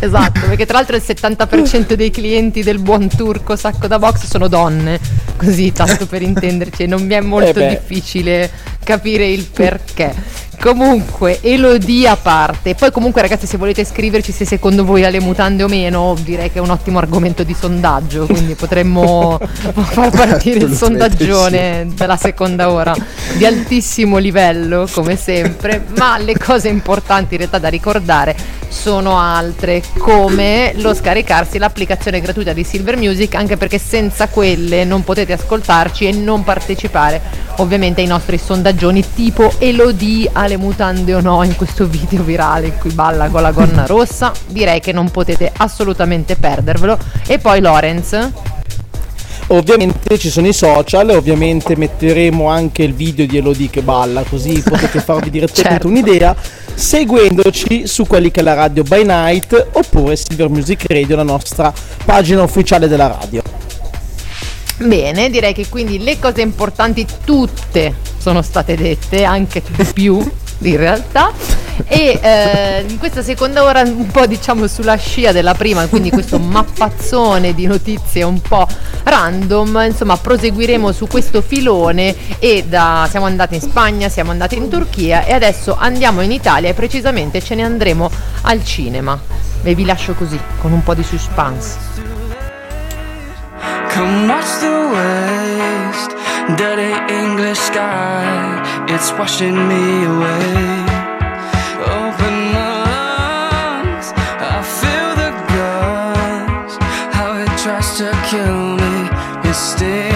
Esatto, perché tra l'altro il 70% dei clienti del buon turco sacco da box sono donne. Così, tanto per intenderci, non mi è molto Eh difficile capire il perché. Comunque, Elodie a parte. Poi comunque ragazzi, se volete scriverci se secondo voi ha le mutande o meno, direi che è un ottimo argomento di sondaggio, quindi potremmo far partire il sondaggione della seconda ora di altissimo livello, come sempre, ma le cose importanti in realtà da ricordare sono altre, come lo scaricarsi l'applicazione gratuita di Silver Music, anche perché senza quelle non potete ascoltarci e non partecipare ovviamente ai nostri sondaggioni tipo Elodie ha le mutande o no in questo video virale in cui balla con la gonna rossa. Direi che non potete assolutamente perdervelo. E poi Lorenz. Ovviamente ci sono i social, ovviamente metteremo anche il video di Elodie che balla, così potete farvi direttamente Certo. un'idea seguendoci su quelli che è la radio by night oppure Silver Music Radio, la nostra pagina ufficiale della radio. Bene, direi che quindi le cose importanti tutte sono state dette, anche di più in realtà. E eh, in questa seconda ora un po' diciamo sulla scia della prima, quindi questo mappazzone di notizie un po' random, insomma proseguiremo su questo filone e da, siamo andati in Spagna, siamo andati in Turchia e adesso andiamo in Italia e precisamente ce ne andremo al cinema. E vi lascio così, con un po' di suspense. Come watch the waste, dirty English sky. It's washing me away. Open my lungs, I feel the. How it tries to kill me, it's stinging.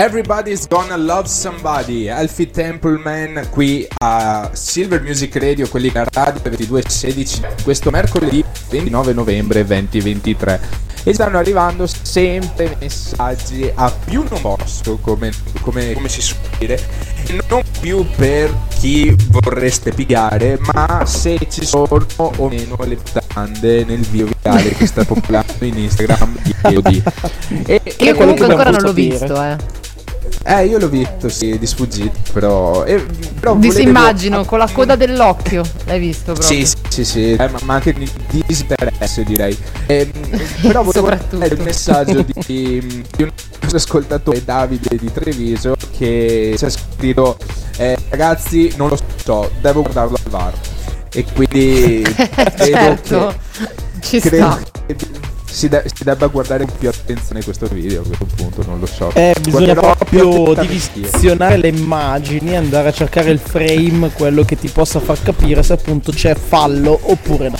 Everybody's Gonna Love Somebody, Alfie Templeman qui a Silver Music Radio, quelli che radio 2216, questo mercoledì 29 novembre 2023 e stanno arrivando sempre messaggi a più non posso come, come, come si suol dire non più per chi vorreste pigliare ma se ci sono o meno le tande nel video virale che sta popolando in Instagram di. Elodie e, io comunque ancora non l'ho visto eh. Eh, io l'ho visto, sì, di sfuggito, però... eh, però volevo- Disimmagino, con la coda dell'occhio. L'hai visto proprio? Sì, sì, sì, sì, eh, ma, ma anche di di disinteresse direi. Ehm, però volevo dare un messaggio di, di un nostro ascoltatore Davide di Treviso che ci ha scritto eh, ragazzi non lo so, devo guardarlo al VAR. E quindi credo certo, che, ci credo sta. che si, de- si debba guardare con più attenzione questo video a questo punto, non lo so. Eh, bisogna Guarderò proprio divizionare le immagini, andare a cercare il frame, quello che ti possa far capire se appunto c'è fallo oppure no.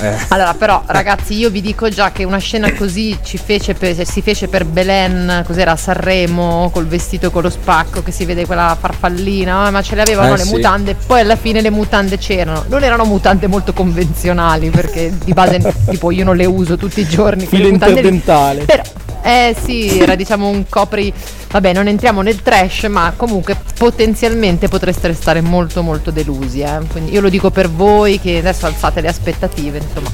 Eh. Allora, però, ragazzi, io vi dico già che una scena così ci fece per- si fece per Belen, cos'era a Sanremo, col vestito con lo spacco, che si vede quella farfallina, ma ce le avevano Eh, le sì. mutande, poi alla fine le mutande c'erano. Non erano mutande molto convenzionali, perché di base, tipo, io non le uso tutti i giorni. Filo mutande lì. interdentale. Però, eh sì, era diciamo un copri. Vabbè, non entriamo nel trash, ma comunque potenzialmente potreste restare molto molto delusi. Eh? Quindi io lo dico per voi che adesso alzate le aspettative, insomma.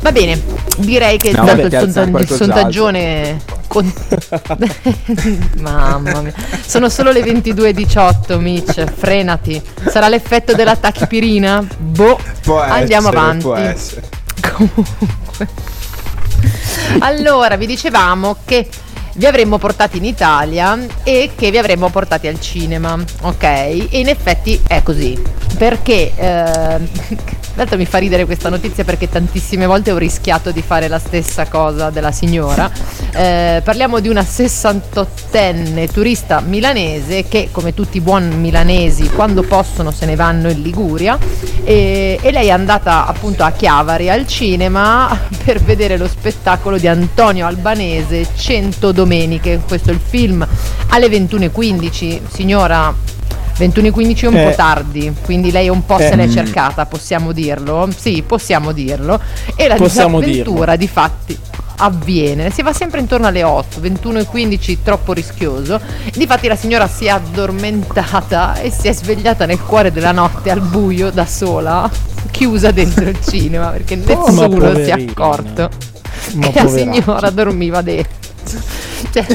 Va bene, direi che No, vabbè, il, sonda- il sondaggione. con- Mamma mia, sono solo le 22.18, Mitch. Frenati. Sarà l'effetto della tachipirina? Boh, Può andiamo essere, avanti. Può essere. Comunque. Allora, vi dicevamo che vi avremmo portati in Italia e che vi avremmo portati al cinema, ok? E in effetti è così. Perché eh, Tanto mi fa ridere questa notizia perché tantissime volte ho rischiato di fare la stessa cosa della signora. Eh, parliamo di una 68enne turista milanese che, come tutti i buoni milanesi, quando possono se ne vanno in Liguria. E, e lei è andata appunto a Chiavari al cinema per vedere lo spettacolo di Antonio Albanese 100 domeniche. Questo è il film alle 21.15. Signora, 21.15 è un Eh. po' tardi, quindi lei un po' Eh. se l'è Mm. cercata, possiamo dirlo? Sì, possiamo dirlo. E la Possiamo disavventura di fatti avviene, si va sempre intorno alle 8, 21.15 troppo rischioso. Difatti la signora si è addormentata e si è svegliata nel cuore della notte al buio da sola, chiusa dentro il cinema perché Oh, nessuno si è accorto Ma che la poveraccia. signora dormiva dentro. Cioè,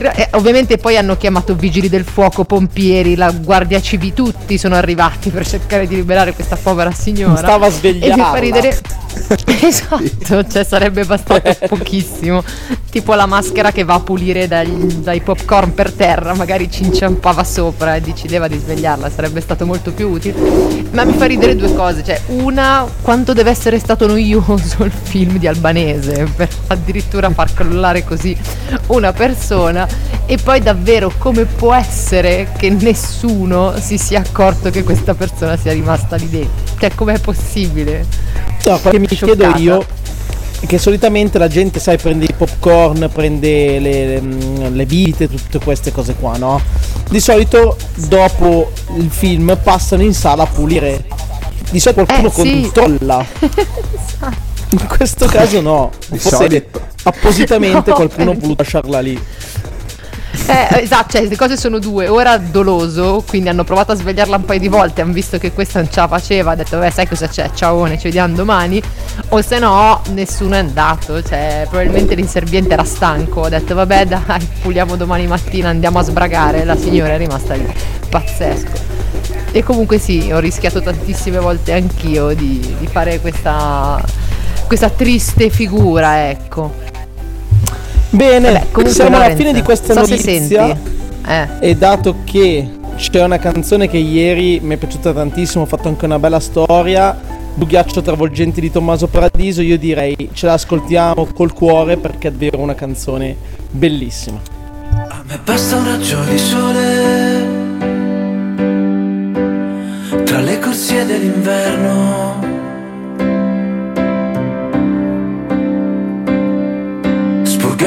re- eh, ovviamente poi hanno chiamato vigili del fuoco, pompieri, la guardia civile, tutti sono arrivati per cercare di liberare questa povera signora. Stava a E mi fa ridere. esatto, cioè sarebbe bastato pochissimo. Tipo la maschera che va a pulire dagli- dai popcorn per terra, magari ci inciampava sopra e decideva di svegliarla, sarebbe stato molto più utile. Ma mi fa ridere due cose, cioè una, quanto deve essere stato noioso il film di Albanese per addirittura far crollare così una persona e poi davvero come può essere che nessuno si sia accorto che questa persona sia rimasta lì dentro? Cioè com'è possibile? No, quello che mi chiedo Scioccata. io è che solitamente la gente, sai, prende i popcorn, prende le, le, mm, le bibite, tutte queste cose qua, no? Di solito dopo il film passano in sala a pulire. Di solito qualcuno Eh, sì. controlla. In questo caso no. Di Forse solito. appositamente No, qualcuno ha eh. voluto lasciarla lì. Eh, esatto, cioè le cose sono due. Ora doloso, quindi hanno provato a svegliarla un paio di volte, hanno visto che questa non ce la faceva, ha detto, beh, sai cosa c'è? Ciaone, ci vediamo domani. O se no, nessuno è andato. Cioè, probabilmente l'inserviente era stanco. Ha detto, vabbè, dai, puliamo domani mattina, andiamo a sbragare. La signora è rimasta lì. Pazzesco. E comunque sì, ho rischiato tantissime volte anch'io di, di fare questa, questa triste figura, ecco. Bene, Vabbè, siamo alla fine di questa so se notizia. senti. Eh. E dato che c'è una canzone che ieri mi è piaciuta tantissimo, ho fatto anche una bella storia, Du ghiaccio travolgenti di Tommaso Paradiso, io direi ce l'ascoltiamo col cuore perché è davvero una canzone bellissima. A me basta un raggio di sole tra le corsie dell'inverno.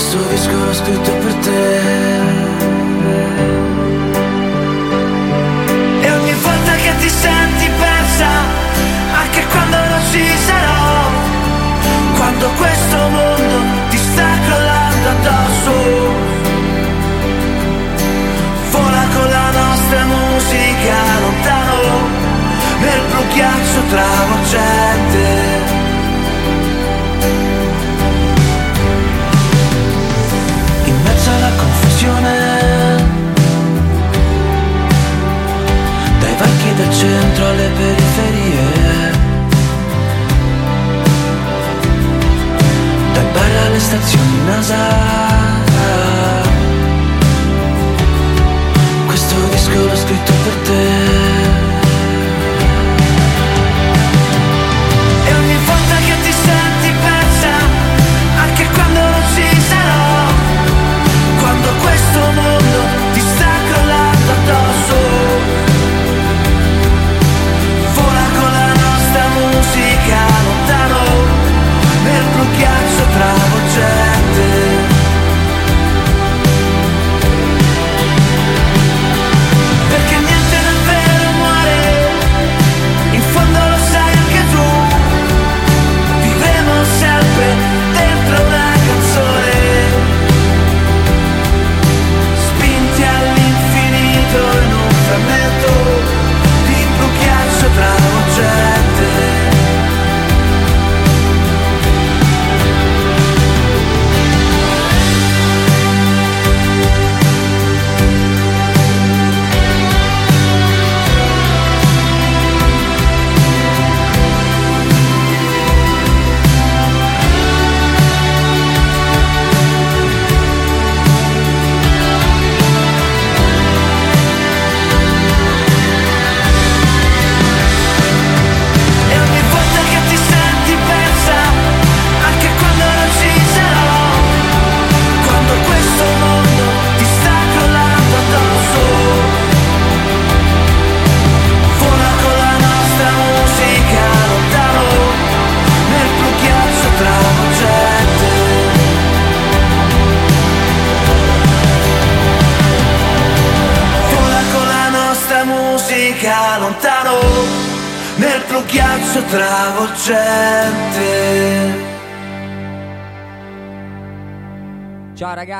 Questo disco l'ho scritto per te. E ogni volta che ti senti persa Anche quando non ci sarò Quando questo mondo ti sta crollando addosso Vola con la nostra musica lontano Nel blu ghiaccio travolgente dal centro alle periferie, Da bar alle stazioni NASA. Questo disco l'ho scritto per te.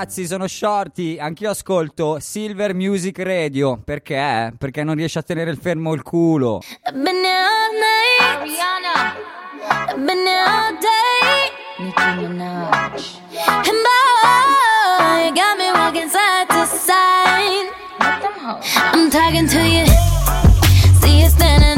Ragazzi, sono Shorty, anch'io ascolto Silver Music Radio. Perché? Perché non riesce a tenere il fermo il culo. I've been here all night. Ariana. I've been here all day. Nicki Minaj. And boy, you got me walking side to side. I'm talking to you. See you standing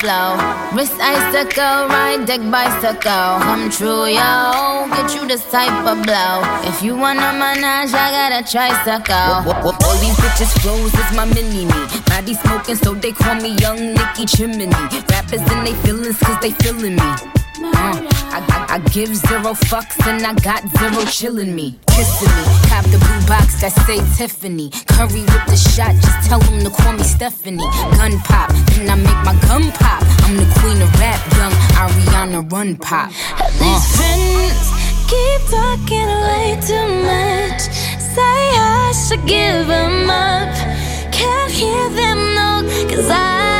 flow. Wrist icicle, ride deck bicycle. Come true, yo. Get you this type of blow. If you wanna manage, I got a tricycle. All these bitches flows is my mini me. Body smoking, so they call me Young Nicky Chimney. Rappers and they feelings, cause they feeling me. Uh, I, I, I give zero fucks and I got zero chillin' me. Kissing me. Cop the blue box that say Tiffany. Curry with the shot, just tell them to call me Stephanie. Gun pop, then I make my gun pop. I'm the queen of rap, young Ariana Run Pop. Uh. These friends keep talking way too much. Say I should give them up. Can't hear them no, cause I.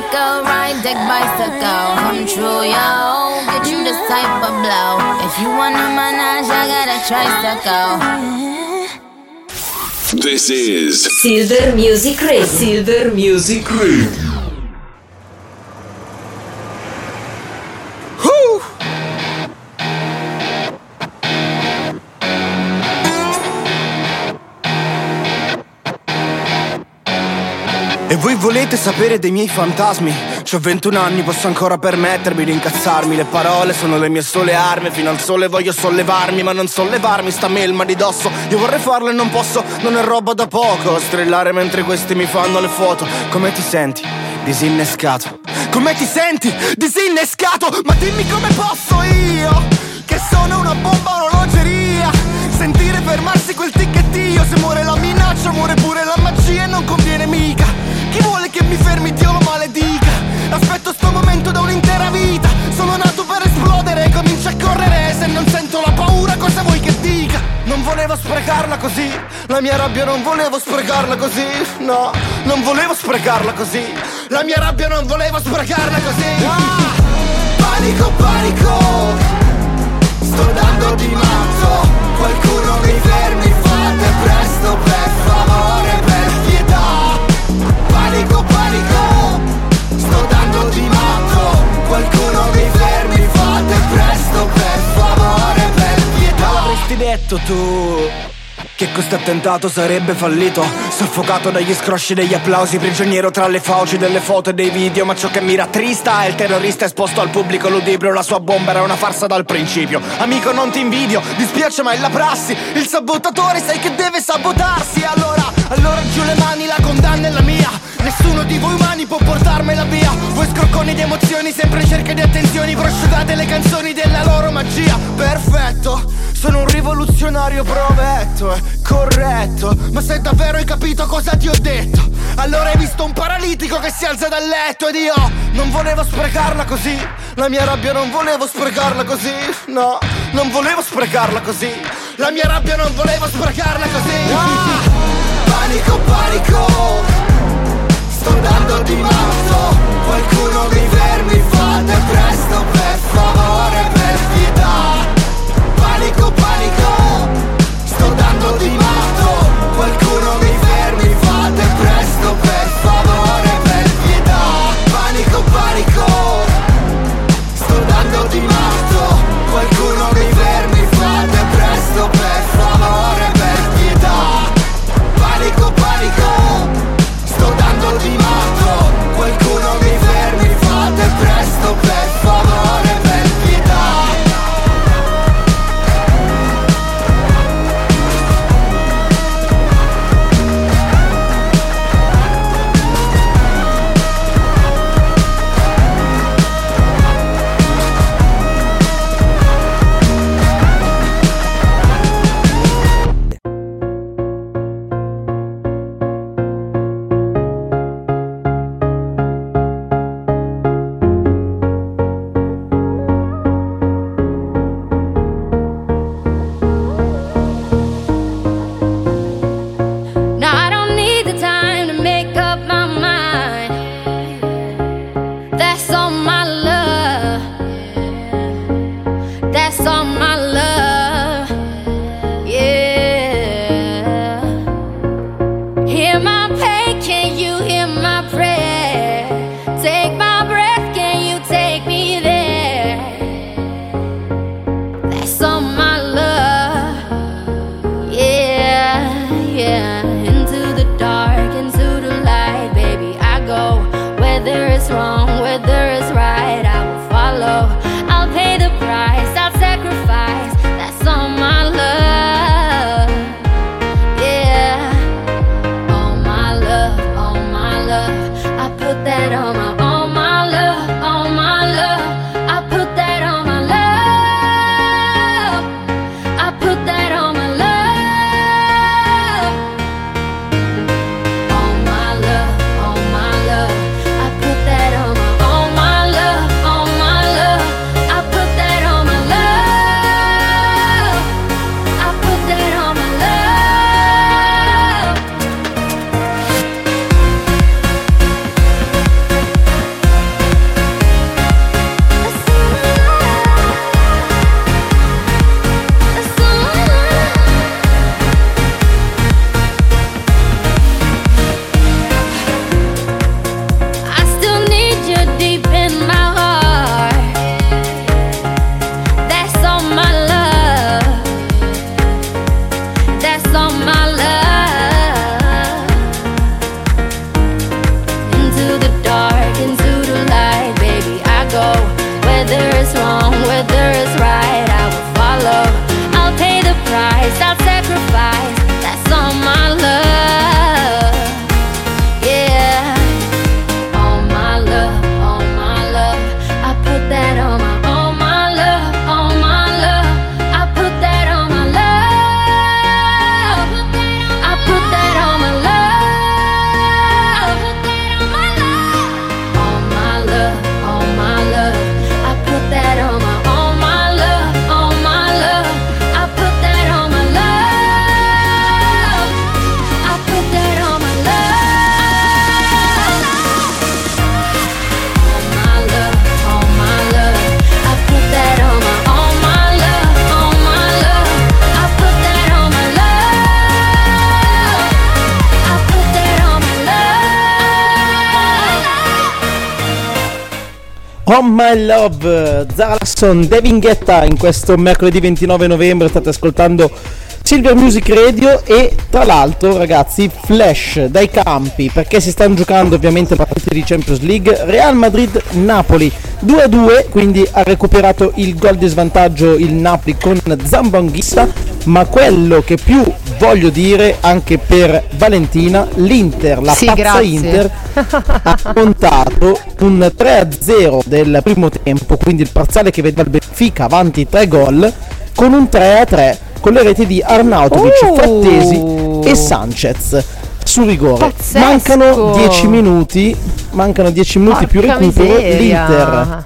Wrist icicle, ride deck bicycle. Come true, yo. Get you this type of blow. If you wanna manage, I got a tricycle. This is Silver Music Radio. Silver Music Radio. E voi volete sapere dei miei fantasmi? C'ho 21 anni, posso ancora permettermi di incazzarmi. Le parole sono le mie sole armi. Fino al sole voglio sollevarmi Ma non sollevarmi sta melma di dosso. Io vorrei farlo e non posso, non è roba da poco. Strillare mentre questi mi fanno le foto. Come ti senti? Disinnescato. Come ti senti? Disinnescato. Ma dimmi come posso io Che sono una bomba orologeria. Sentire fermarsi quel ticchettio. Se muore la minaccia muore pure la magia. E non conviene mica mi fermi Dio lo maledica. Aspetto sto momento da un'intera vita. Sono nato per esplodere Comincio a correre. Se non sento la paura cosa vuoi che dica? Non volevo sprecarla così. La mia rabbia non volevo sprecarla così. No, non volevo sprecarla così. La mia rabbia non volevo sprecarla così. Ah! Panico, panico. Sto dando di matto Qualcuno mi fermi detto tu che questo attentato sarebbe fallito? Soffocato dagli scrosci degli applausi Prigioniero tra le fauci delle foto e dei video Ma ciò che mi rattrista è il terrorista esposto al pubblico ludibrio La sua bomba era una farsa dal principio. Amico non ti invidio, dispiace ma è la prassi. Il sabotatore sai che deve sabotarsi. Allora, allora giù le mani, la condanna è la mia Nessuno di voi umani può portarmela via. Voi scrocconi di emozioni, sempre in cerca di attenzioni. Prosciugate le canzoni della loro magia. Perfetto, sono un rivoluzionario provetto, è corretto. Ma se davvero hai capito cosa ti ho detto Allora hai visto un paralitico che si alza dal letto Ed io non volevo sprecarla così. La mia rabbia non volevo sprecarla così No, non volevo sprecarla così. La mia rabbia non volevo sprecarla così. Ah! Panico, panico Sto dando di matto Qualcuno mi fermi Fate presto per favore my love, Zara Larsson, Devin Guetta in questo mercoledì 29 novembre. State ascoltando Silver Music Radio e tra l'altro ragazzi flash dai campi perché si stanno giocando ovviamente partite di Champions League. Real Madrid-Napoli 2-2 quindi ha recuperato il gol di svantaggio il Napoli con Zambonghista ma quello che più voglio dire anche per Valentina l'Inter, la Sì, pazza grazie. Inter ha contato un 3-0 del primo tempo, quindi il parziale che vedeva il Benfica avanti 3 gol, con un 3-3 con le reti di Arnautovic, Uh. Frattesi e Sanchez su rigore. Pazzesco. Mancano 10 minuti, mancano 10 minuti più Porca recupero, miseria. l'Inter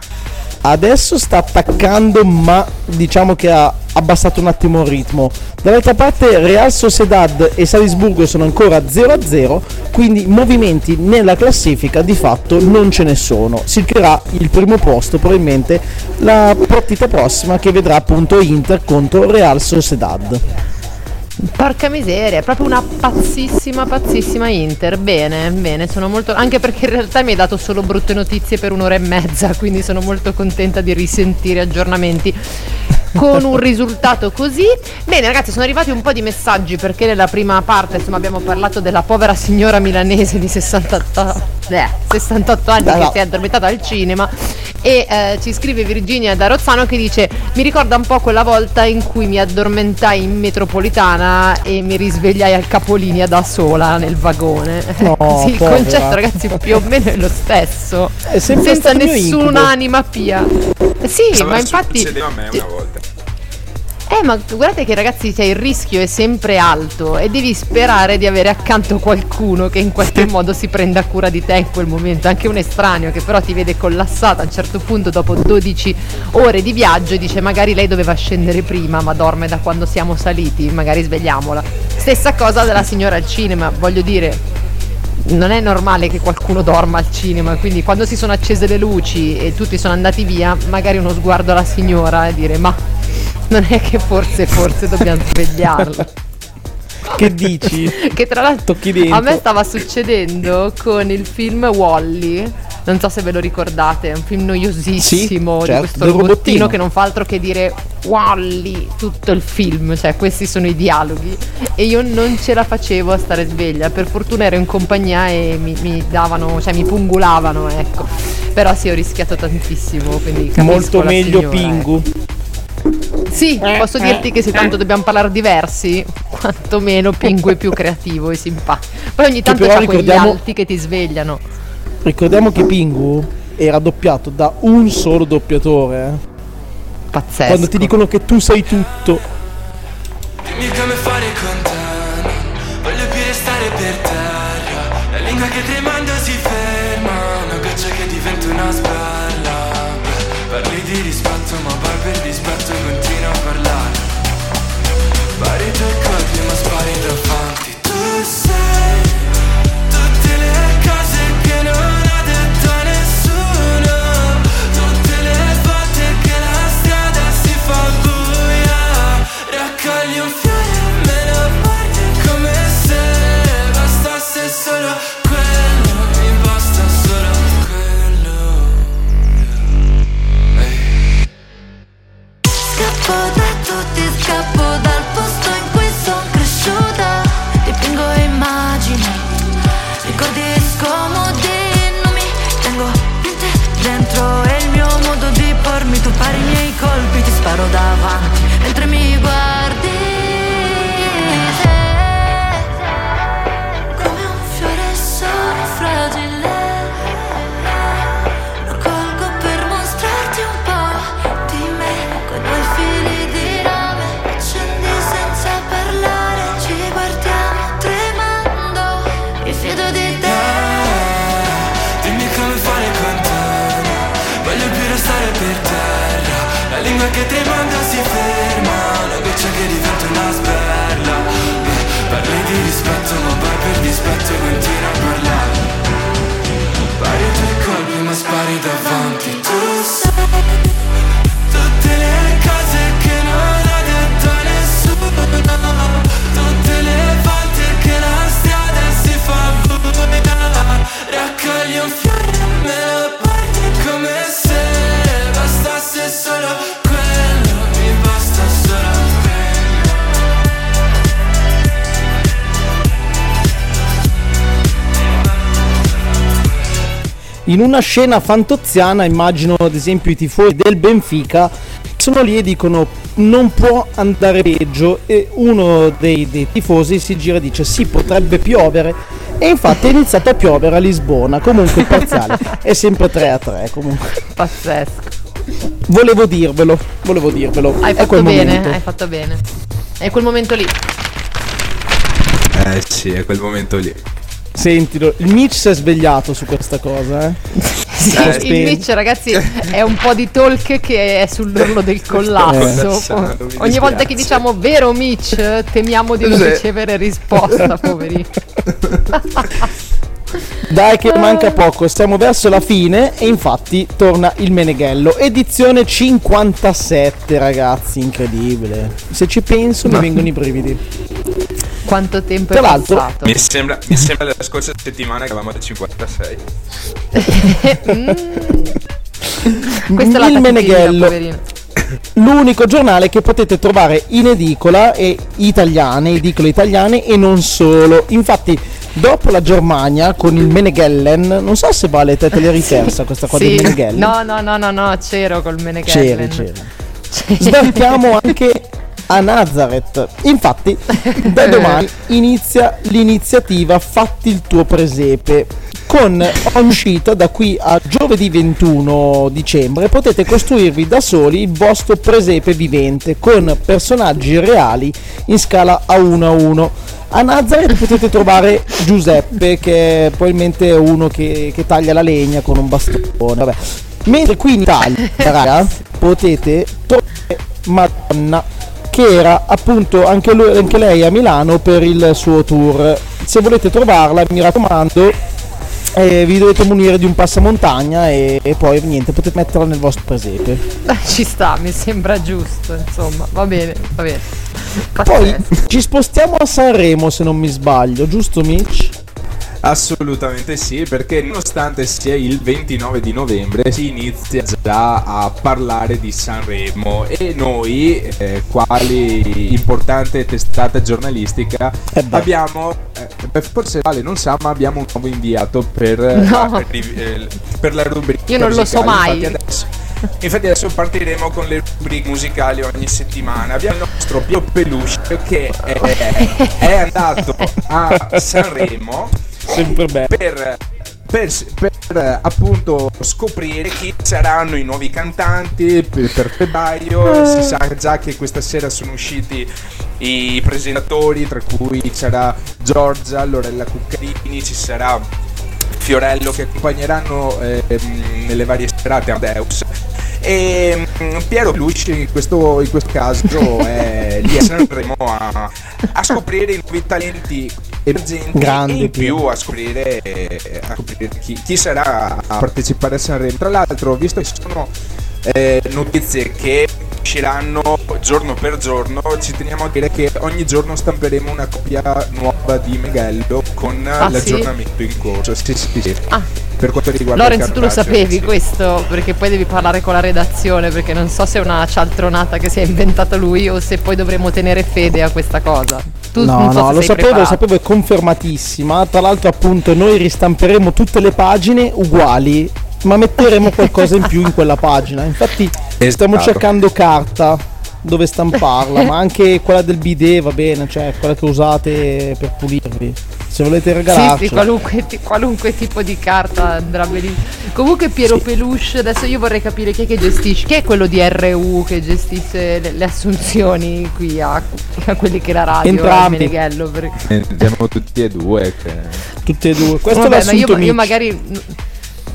adesso sta attaccando ma diciamo che ha abbassato un attimo il ritmo dall'altra parte Real Sociedad e Salisburgo sono ancora 0-0 quindi movimenti nella classifica di fatto non ce ne sono si creerà il primo posto probabilmente la partita prossima che vedrà appunto Inter contro Real Sociedad Porca miseria, è proprio una pazzissima, pazzissima Inter. Bene, bene, sono molto. Anche perché in realtà mi hai dato solo brutte notizie per un'ora e mezza, quindi sono molto contenta di risentire aggiornamenti. Con un risultato così. Bene, ragazzi, sono arrivati un po' di messaggi perché nella prima parte, insomma, abbiamo parlato della povera signora milanese di 68, eh, 68 anni Dai, che no. si è addormentata al cinema. E eh, ci scrive Virginia da Rozzano che dice: Mi ricorda un po' quella volta in cui mi addormentai in metropolitana e mi risvegliai al capolinea da sola nel vagone. No, sì, il concetto, ragazzi, più o meno è lo stesso. Senza nessun'anima pia. Sì, Stava ma infatti. succedeva a me una volta. Eh, ma guardate che ragazzi, cioè, il rischio è sempre alto e devi sperare di avere accanto qualcuno che in qualche modo si prenda cura di te in quel momento, anche un estraneo che però ti vede collassata a un certo punto dopo 12 ore di viaggio e dice magari lei doveva scendere prima, ma dorme da quando siamo saliti, magari svegliamola. Stessa cosa della signora al cinema, voglio dire, non è normale che qualcuno dorma al cinema, quindi quando si sono accese le luci e tutti sono andati via, magari uno sguardo alla signora e dire ma non è che forse, forse dobbiamo svegliarla. che dici? che tra l'altro a me stava succedendo con il film Wally. Non so se ve lo ricordate, è un film noiosissimo Sì, di certo, questo del robottino robottino. che non fa altro che dire Wally tutto il film, cioè questi sono i dialoghi e io non ce la facevo a stare sveglia, per fortuna ero in compagnia e mi, mi davano, cioè mi pungulavano, ecco. Però sì, ho rischiato tantissimo, quindi molto meglio signora, Pingu sì, posso dirti che se tanto dobbiamo parlare diversi, quantomeno Pingu è più creativo e simpatico. Poi ogni tanto c'ha quegli alti che ti svegliano. ricordiamo che Pingu era doppiato da un solo doppiatore eh. Pazzesco. quando ti dicono che tu sei tutto Dimmi come fare con te Voglio più restare per terra La lingua che tremando si ferma Una goccia che diventa una sberla Parli di rispetto ma poi per in una scena fantoziana, immagino ad esempio i tifosi del Benfica sono lì e dicono non può andare peggio e uno dei, dei tifosi si gira e dice sì potrebbe piovere e infatti è iniziato a piovere a Lisbona comunque il parziale è sempre 3 a 3 comunque Pazzesco. volevo dirvelo volevo dirvelo Hai fatto quel bene, momento. hai fatto bene. È quel momento lì. Eh sì, è quel momento lì. Sentilo il Mitch si è svegliato su questa cosa eh Sì, Eh, il. Mitch, ragazzi, è un po' di talk che è sull'orlo del collasso. mi Ogni volta che diciamo vero Mitch, temiamo di non Sì. ricevere risposta, poverino. Dai che manca poco, stiamo verso la fine e infatti torna il Meneghello, edizione 57 ragazzi, incredibile. Se ci penso mi Ma- vengono i brividi. Quanto tempo Tra è l'altro- passato? Mi sembra, mi sembra la scorsa settimana che avevamo al 56. Questa è la il Meneghello, poverino. l'unico giornale che potete trovare in edicola e italiane, edicole italiane e non solo. Infatti dopo la Germania con il Menegellen, non so se vale te te l'hai ripersa questa qua Sì. del Menegellen. No, no, no, no, no, c'ero col C'eri, Meneghellen. c'eri. Sbarchiamo anche a Nazareth. Infatti, da domani inizia l'iniziativa Fatti il tuo presepe. Con uscita da qui a giovedì 21 dicembre potete costruirvi da soli il vostro presepe vivente con personaggi reali in scala a 1 a 1. A Nazareth potete trovare Giuseppe, che è probabilmente uno che, che taglia la legna con un bastone. Vabbè. Mentre qui in Italia, raga, potete trovare Madonna, che era appunto anche, lui- anche lei a Milano per il suo tour. Se volete trovarla, mi raccomando, eh, vi dovete munire di un passamontagna e, e poi niente, potete metterla nel vostro presepe. Ci sta, mi sembra giusto, insomma. Va bene, va bene. Poi ci spostiamo a Sanremo se non mi sbaglio, giusto Mitch? Assolutamente sì, perché nonostante sia il 29 di novembre si inizia già a parlare di Sanremo e noi, eh, quali importante testata giornalistica, abbiamo, eh, forse Vale non sa, ma abbiamo un nuovo inviato per, eh, No. la, eh, per la rubrica. Io non lo so musicale. mai. Infatti adesso, infatti adesso partiremo con le rubriche musicali ogni settimana. Abbiamo il nostro Pio Peluche che è, è andato a Sanremo Sempre bello. per, per, per, eh, appunto scoprire chi saranno i nuovi cantanti per, per febbraio. Si sa già che questa sera sono usciti i presentatori, tra cui c'era Giorgia, Lorella Cuccarini, ci sarà Fiorello che accompagneranno ehm, nelle varie serate Amadeus. E mm, Piero Pelucci in questo, in questo caso è lì a Sanremo a, a scoprire i nuovi talenti emergenti Grande e in più a scoprire, a scoprire chi, chi sarà a partecipare a Sanremo. Tra l'altro, visto che ci sono eh, notizie che usciranno giorno per giorno, ci teniamo a dire che ogni giorno stamperemo una copia nuova di Meghello con Ah, sì? l'aggiornamento in corso. Sì, sì, sì. Per quanto riguarda Lorenzo, tu lo sapevi sì. questo? Perché poi devi parlare con la redazione, perché non so se è una cialtronata che si è inventato lui o se poi dovremo tenere fede a questa cosa. Tu no, non so no, se lo sei sapevo, lo preparato. sapevo, è confermatissima. Tra l'altro, appunto, noi ristamperemo tutte le pagine uguali, ma metteremo qualcosa in più in quella pagina. Infatti, stiamo Esatto. cercando carta dove stamparla, ma anche quella del bidet va bene, cioè quella che usate per pulirvi. Se volete Sì, regalarcela. sì, qualunque, qualunque tipo di carta andrà benissimo. Comunque Piero Peluche, adesso io vorrei capire chi è che gestisce, chi è quello di RU che gestisce le, le assunzioni qui a, a quelli che la radio Entrambi. a Meneghello. per- Eh, Siamo tutti e due. Che... Tutte e due. Questo Vabbè, è ma io, io magari...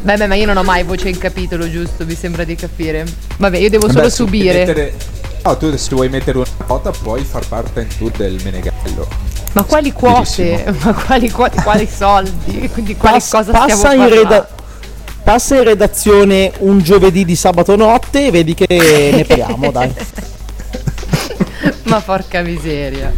Beh, beh, ma io non ho mai voce in capitolo, giusto? Mi sembra di capire. Vabbè, io devo solo Beh, subire. mettere- No, tu se vuoi mettere una quota puoi far parte in tu del Menegallo. Ma quali quote? Ma quali quote? Quali soldi? Quindi quali Pass- cosa passa, stiamo in reda- passa in redazione un giovedì di sabato notte e vedi che ne parliamo, dai. Ma porca miseria.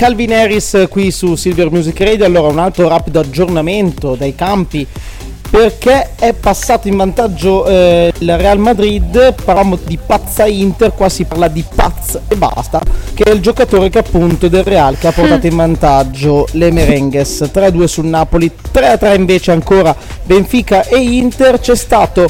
Calvin Harris qui su Silver Music Radio. Allora, un altro rapido aggiornamento dai campi perché è passato in vantaggio eh, il Real Madrid. Parliamo di pazza Inter, qua si parla di paz e basta, che è il giocatore che appunto del Real che ha portato in vantaggio le Merengues 3-2 sul Napoli, 3-3 invece ancora Benfica e Inter. C'è stato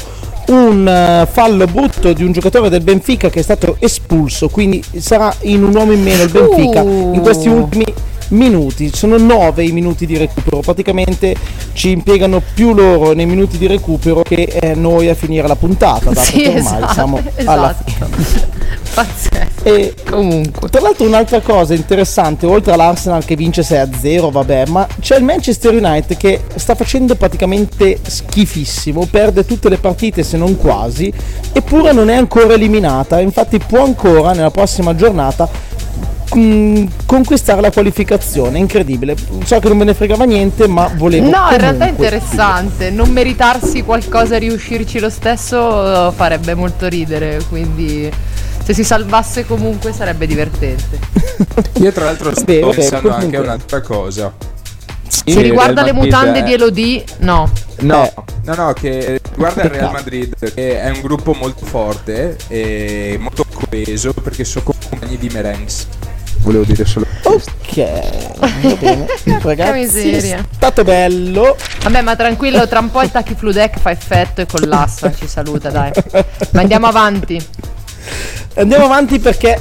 un eh, fallo brutto di un giocatore del Benfica che è stato espulso, quindi sarà in un uomo in meno il Benfica Uh. in questi ultimi minuti. Sono 9 i minuti di recupero, praticamente ci impiegano più loro nei minuti di recupero che eh, noi a finire la puntata, dato Sì, che ormai esatto, siamo alla esatto. fine. Pazzesco. E comunque. Tra l'altro un'altra cosa interessante, oltre all'Arsenal che vince 6-0, vabbè, ma c'è il Manchester United che sta facendo praticamente schifissimo, perde tutte le partite se non quasi, eppure non è ancora eliminata, infatti può ancora nella prossima giornata mm, conquistare la qualificazione, incredibile. So che non me ne fregava niente, ma volevo No, in realtà è interessante. Non meritarsi qualcosa e riuscirci lo stesso eh, farebbe molto ridere. Quindi, se si salvasse comunque sarebbe divertente. Io tra l'altro sto Vero, pensando comunque. anche a un'altra cosa. Se riguarda le mutande di Elodie, no. No, Eh. no, no, che riguarda il Real. Madrid, che è un gruppo molto forte e molto coeso perché sono compagni di merengues. Volevo dire solo Ok, va bene. Ragazzi, miseria. è stato bello. Vabbè, ma tranquillo, tra un po' il tachifludec fa effetto e collassa. Ci saluta, dai. Ma andiamo avanti. Andiamo avanti perché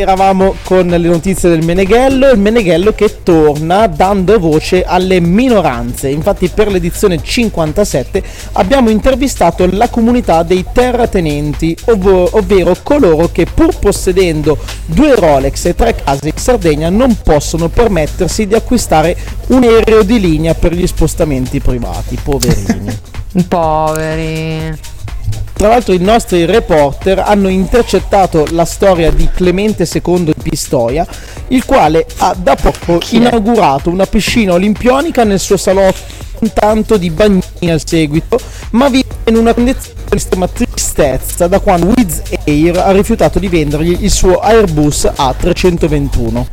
eravamo con le notizie del Meneghello, il Meneghello che torna dando voce alle minoranze. Infatti per l'edizione 57 abbiamo intervistato la comunità dei terratenenti, ov- ovvero coloro che pur possedendo due Rolex e tre case in Sardegna non possono permettersi di acquistare un aereo di linea per gli spostamenti privati, poverini. Poveri. Tra l'altro i nostri reporter hanno intercettato la storia di Clemente II di Pistoia, il quale ha da poco inaugurato una piscina olimpionica nel suo salotto un tanto di bagnini al seguito, ma vive in una condizione di estrema tristezza da quando Wizz Air ha rifiutato di vendergli il suo Airbus A321.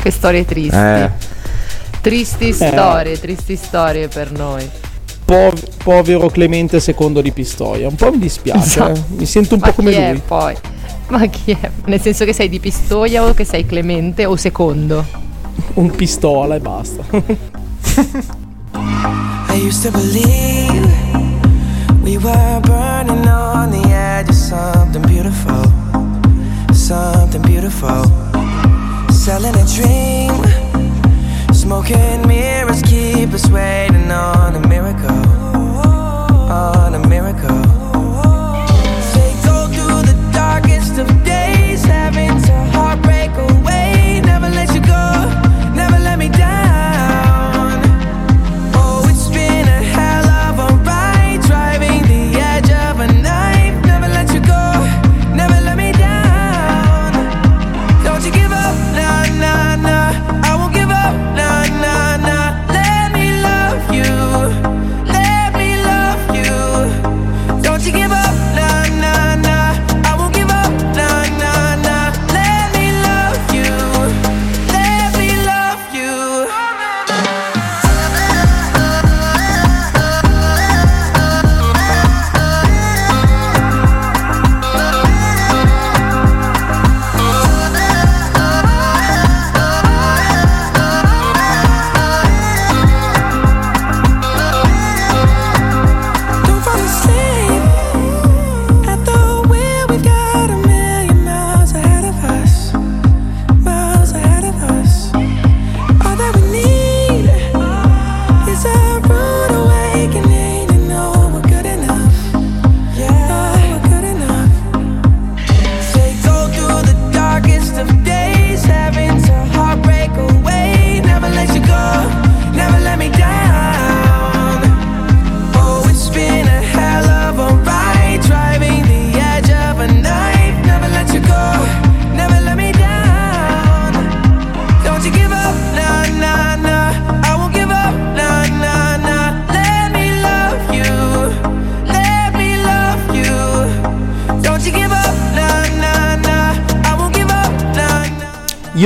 Che storie tristi. Eh. Tristi storie, tristi storie per noi. Pov- povero Clemente II di Pistoia, un po' mi dispiace, Esatto. eh. mi sento un Ma po' come chi è lui. poi? Ma chi è? Nel senso che sei di Pistoia o che sei Clemente o secondo? Un pistola e basta. I used to believe we were burning on the edge of something beautiful, something beautiful. Selling a dream, smoking mirrors us waiting on a miracle,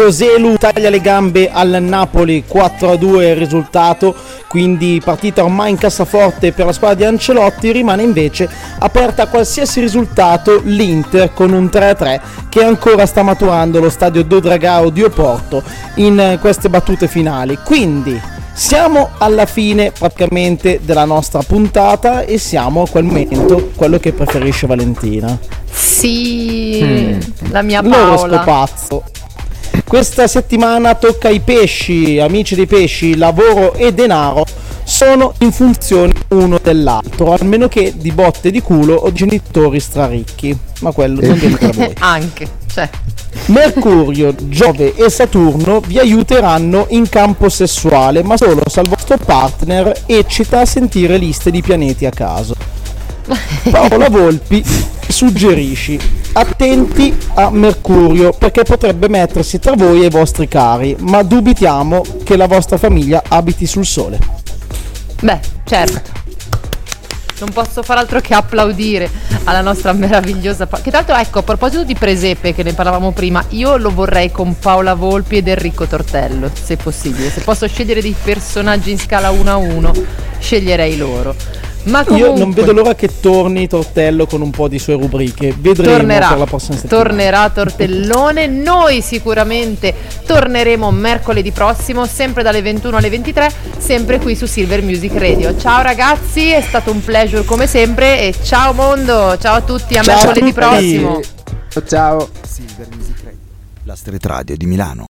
Joselu taglia le gambe al Napoli 4-2 il risultato, quindi partita ormai in cassaforte per la squadra di Ancelotti, rimane invece aperta a qualsiasi risultato l'Inter con un 3-3 che ancora sta maturando lo stadio Dodragao di Oporto in queste battute finali. Quindi siamo alla fine praticamente della nostra puntata e siamo a quel momento quello che preferisce Valentina. Sì, la mia Paola. pazzo. Questa settimana tocca ai pesci, amici dei pesci, lavoro e denaro sono in funzione uno dell'altro, almeno che di botte di culo o genitori straricchi. Ma quello non viene da voi. Anche, cioè. Mercurio, Giove e Saturno vi aiuteranno in campo sessuale, ma solo se il vostro partner eccita a sentire liste di pianeti a caso. Paola Volpi suggerisci attenti a Mercurio perché potrebbe mettersi tra voi e i vostri cari, ma dubitiamo che la vostra famiglia abiti sul sole. Beh, certo. Non posso far altro che applaudire alla nostra meravigliosa Pa- Che tra l'altro, ecco, a proposito di presepe che ne parlavamo prima, io lo vorrei con Paola Volpi ed Enrico Tortello, se possibile. Se posso scegliere dei personaggi in scala 1 a 1, sceglierei loro. Ma comunque, Io non vedo l'ora che torni Tortello con un po' di sue rubriche. Vedremo tornerà, per la prossima settimana. tornerà Tortellone. Noi sicuramente torneremo mercoledì prossimo, sempre dalle 21 alle 23, sempre qui su Silver Music Radio. Ciao ragazzi, è stato un pleasure come sempre e ciao mondo, ciao a tutti, a Ciao a mercoledì tutti. prossimo. Ciao. Silver Music Radio, la street radio di Milano.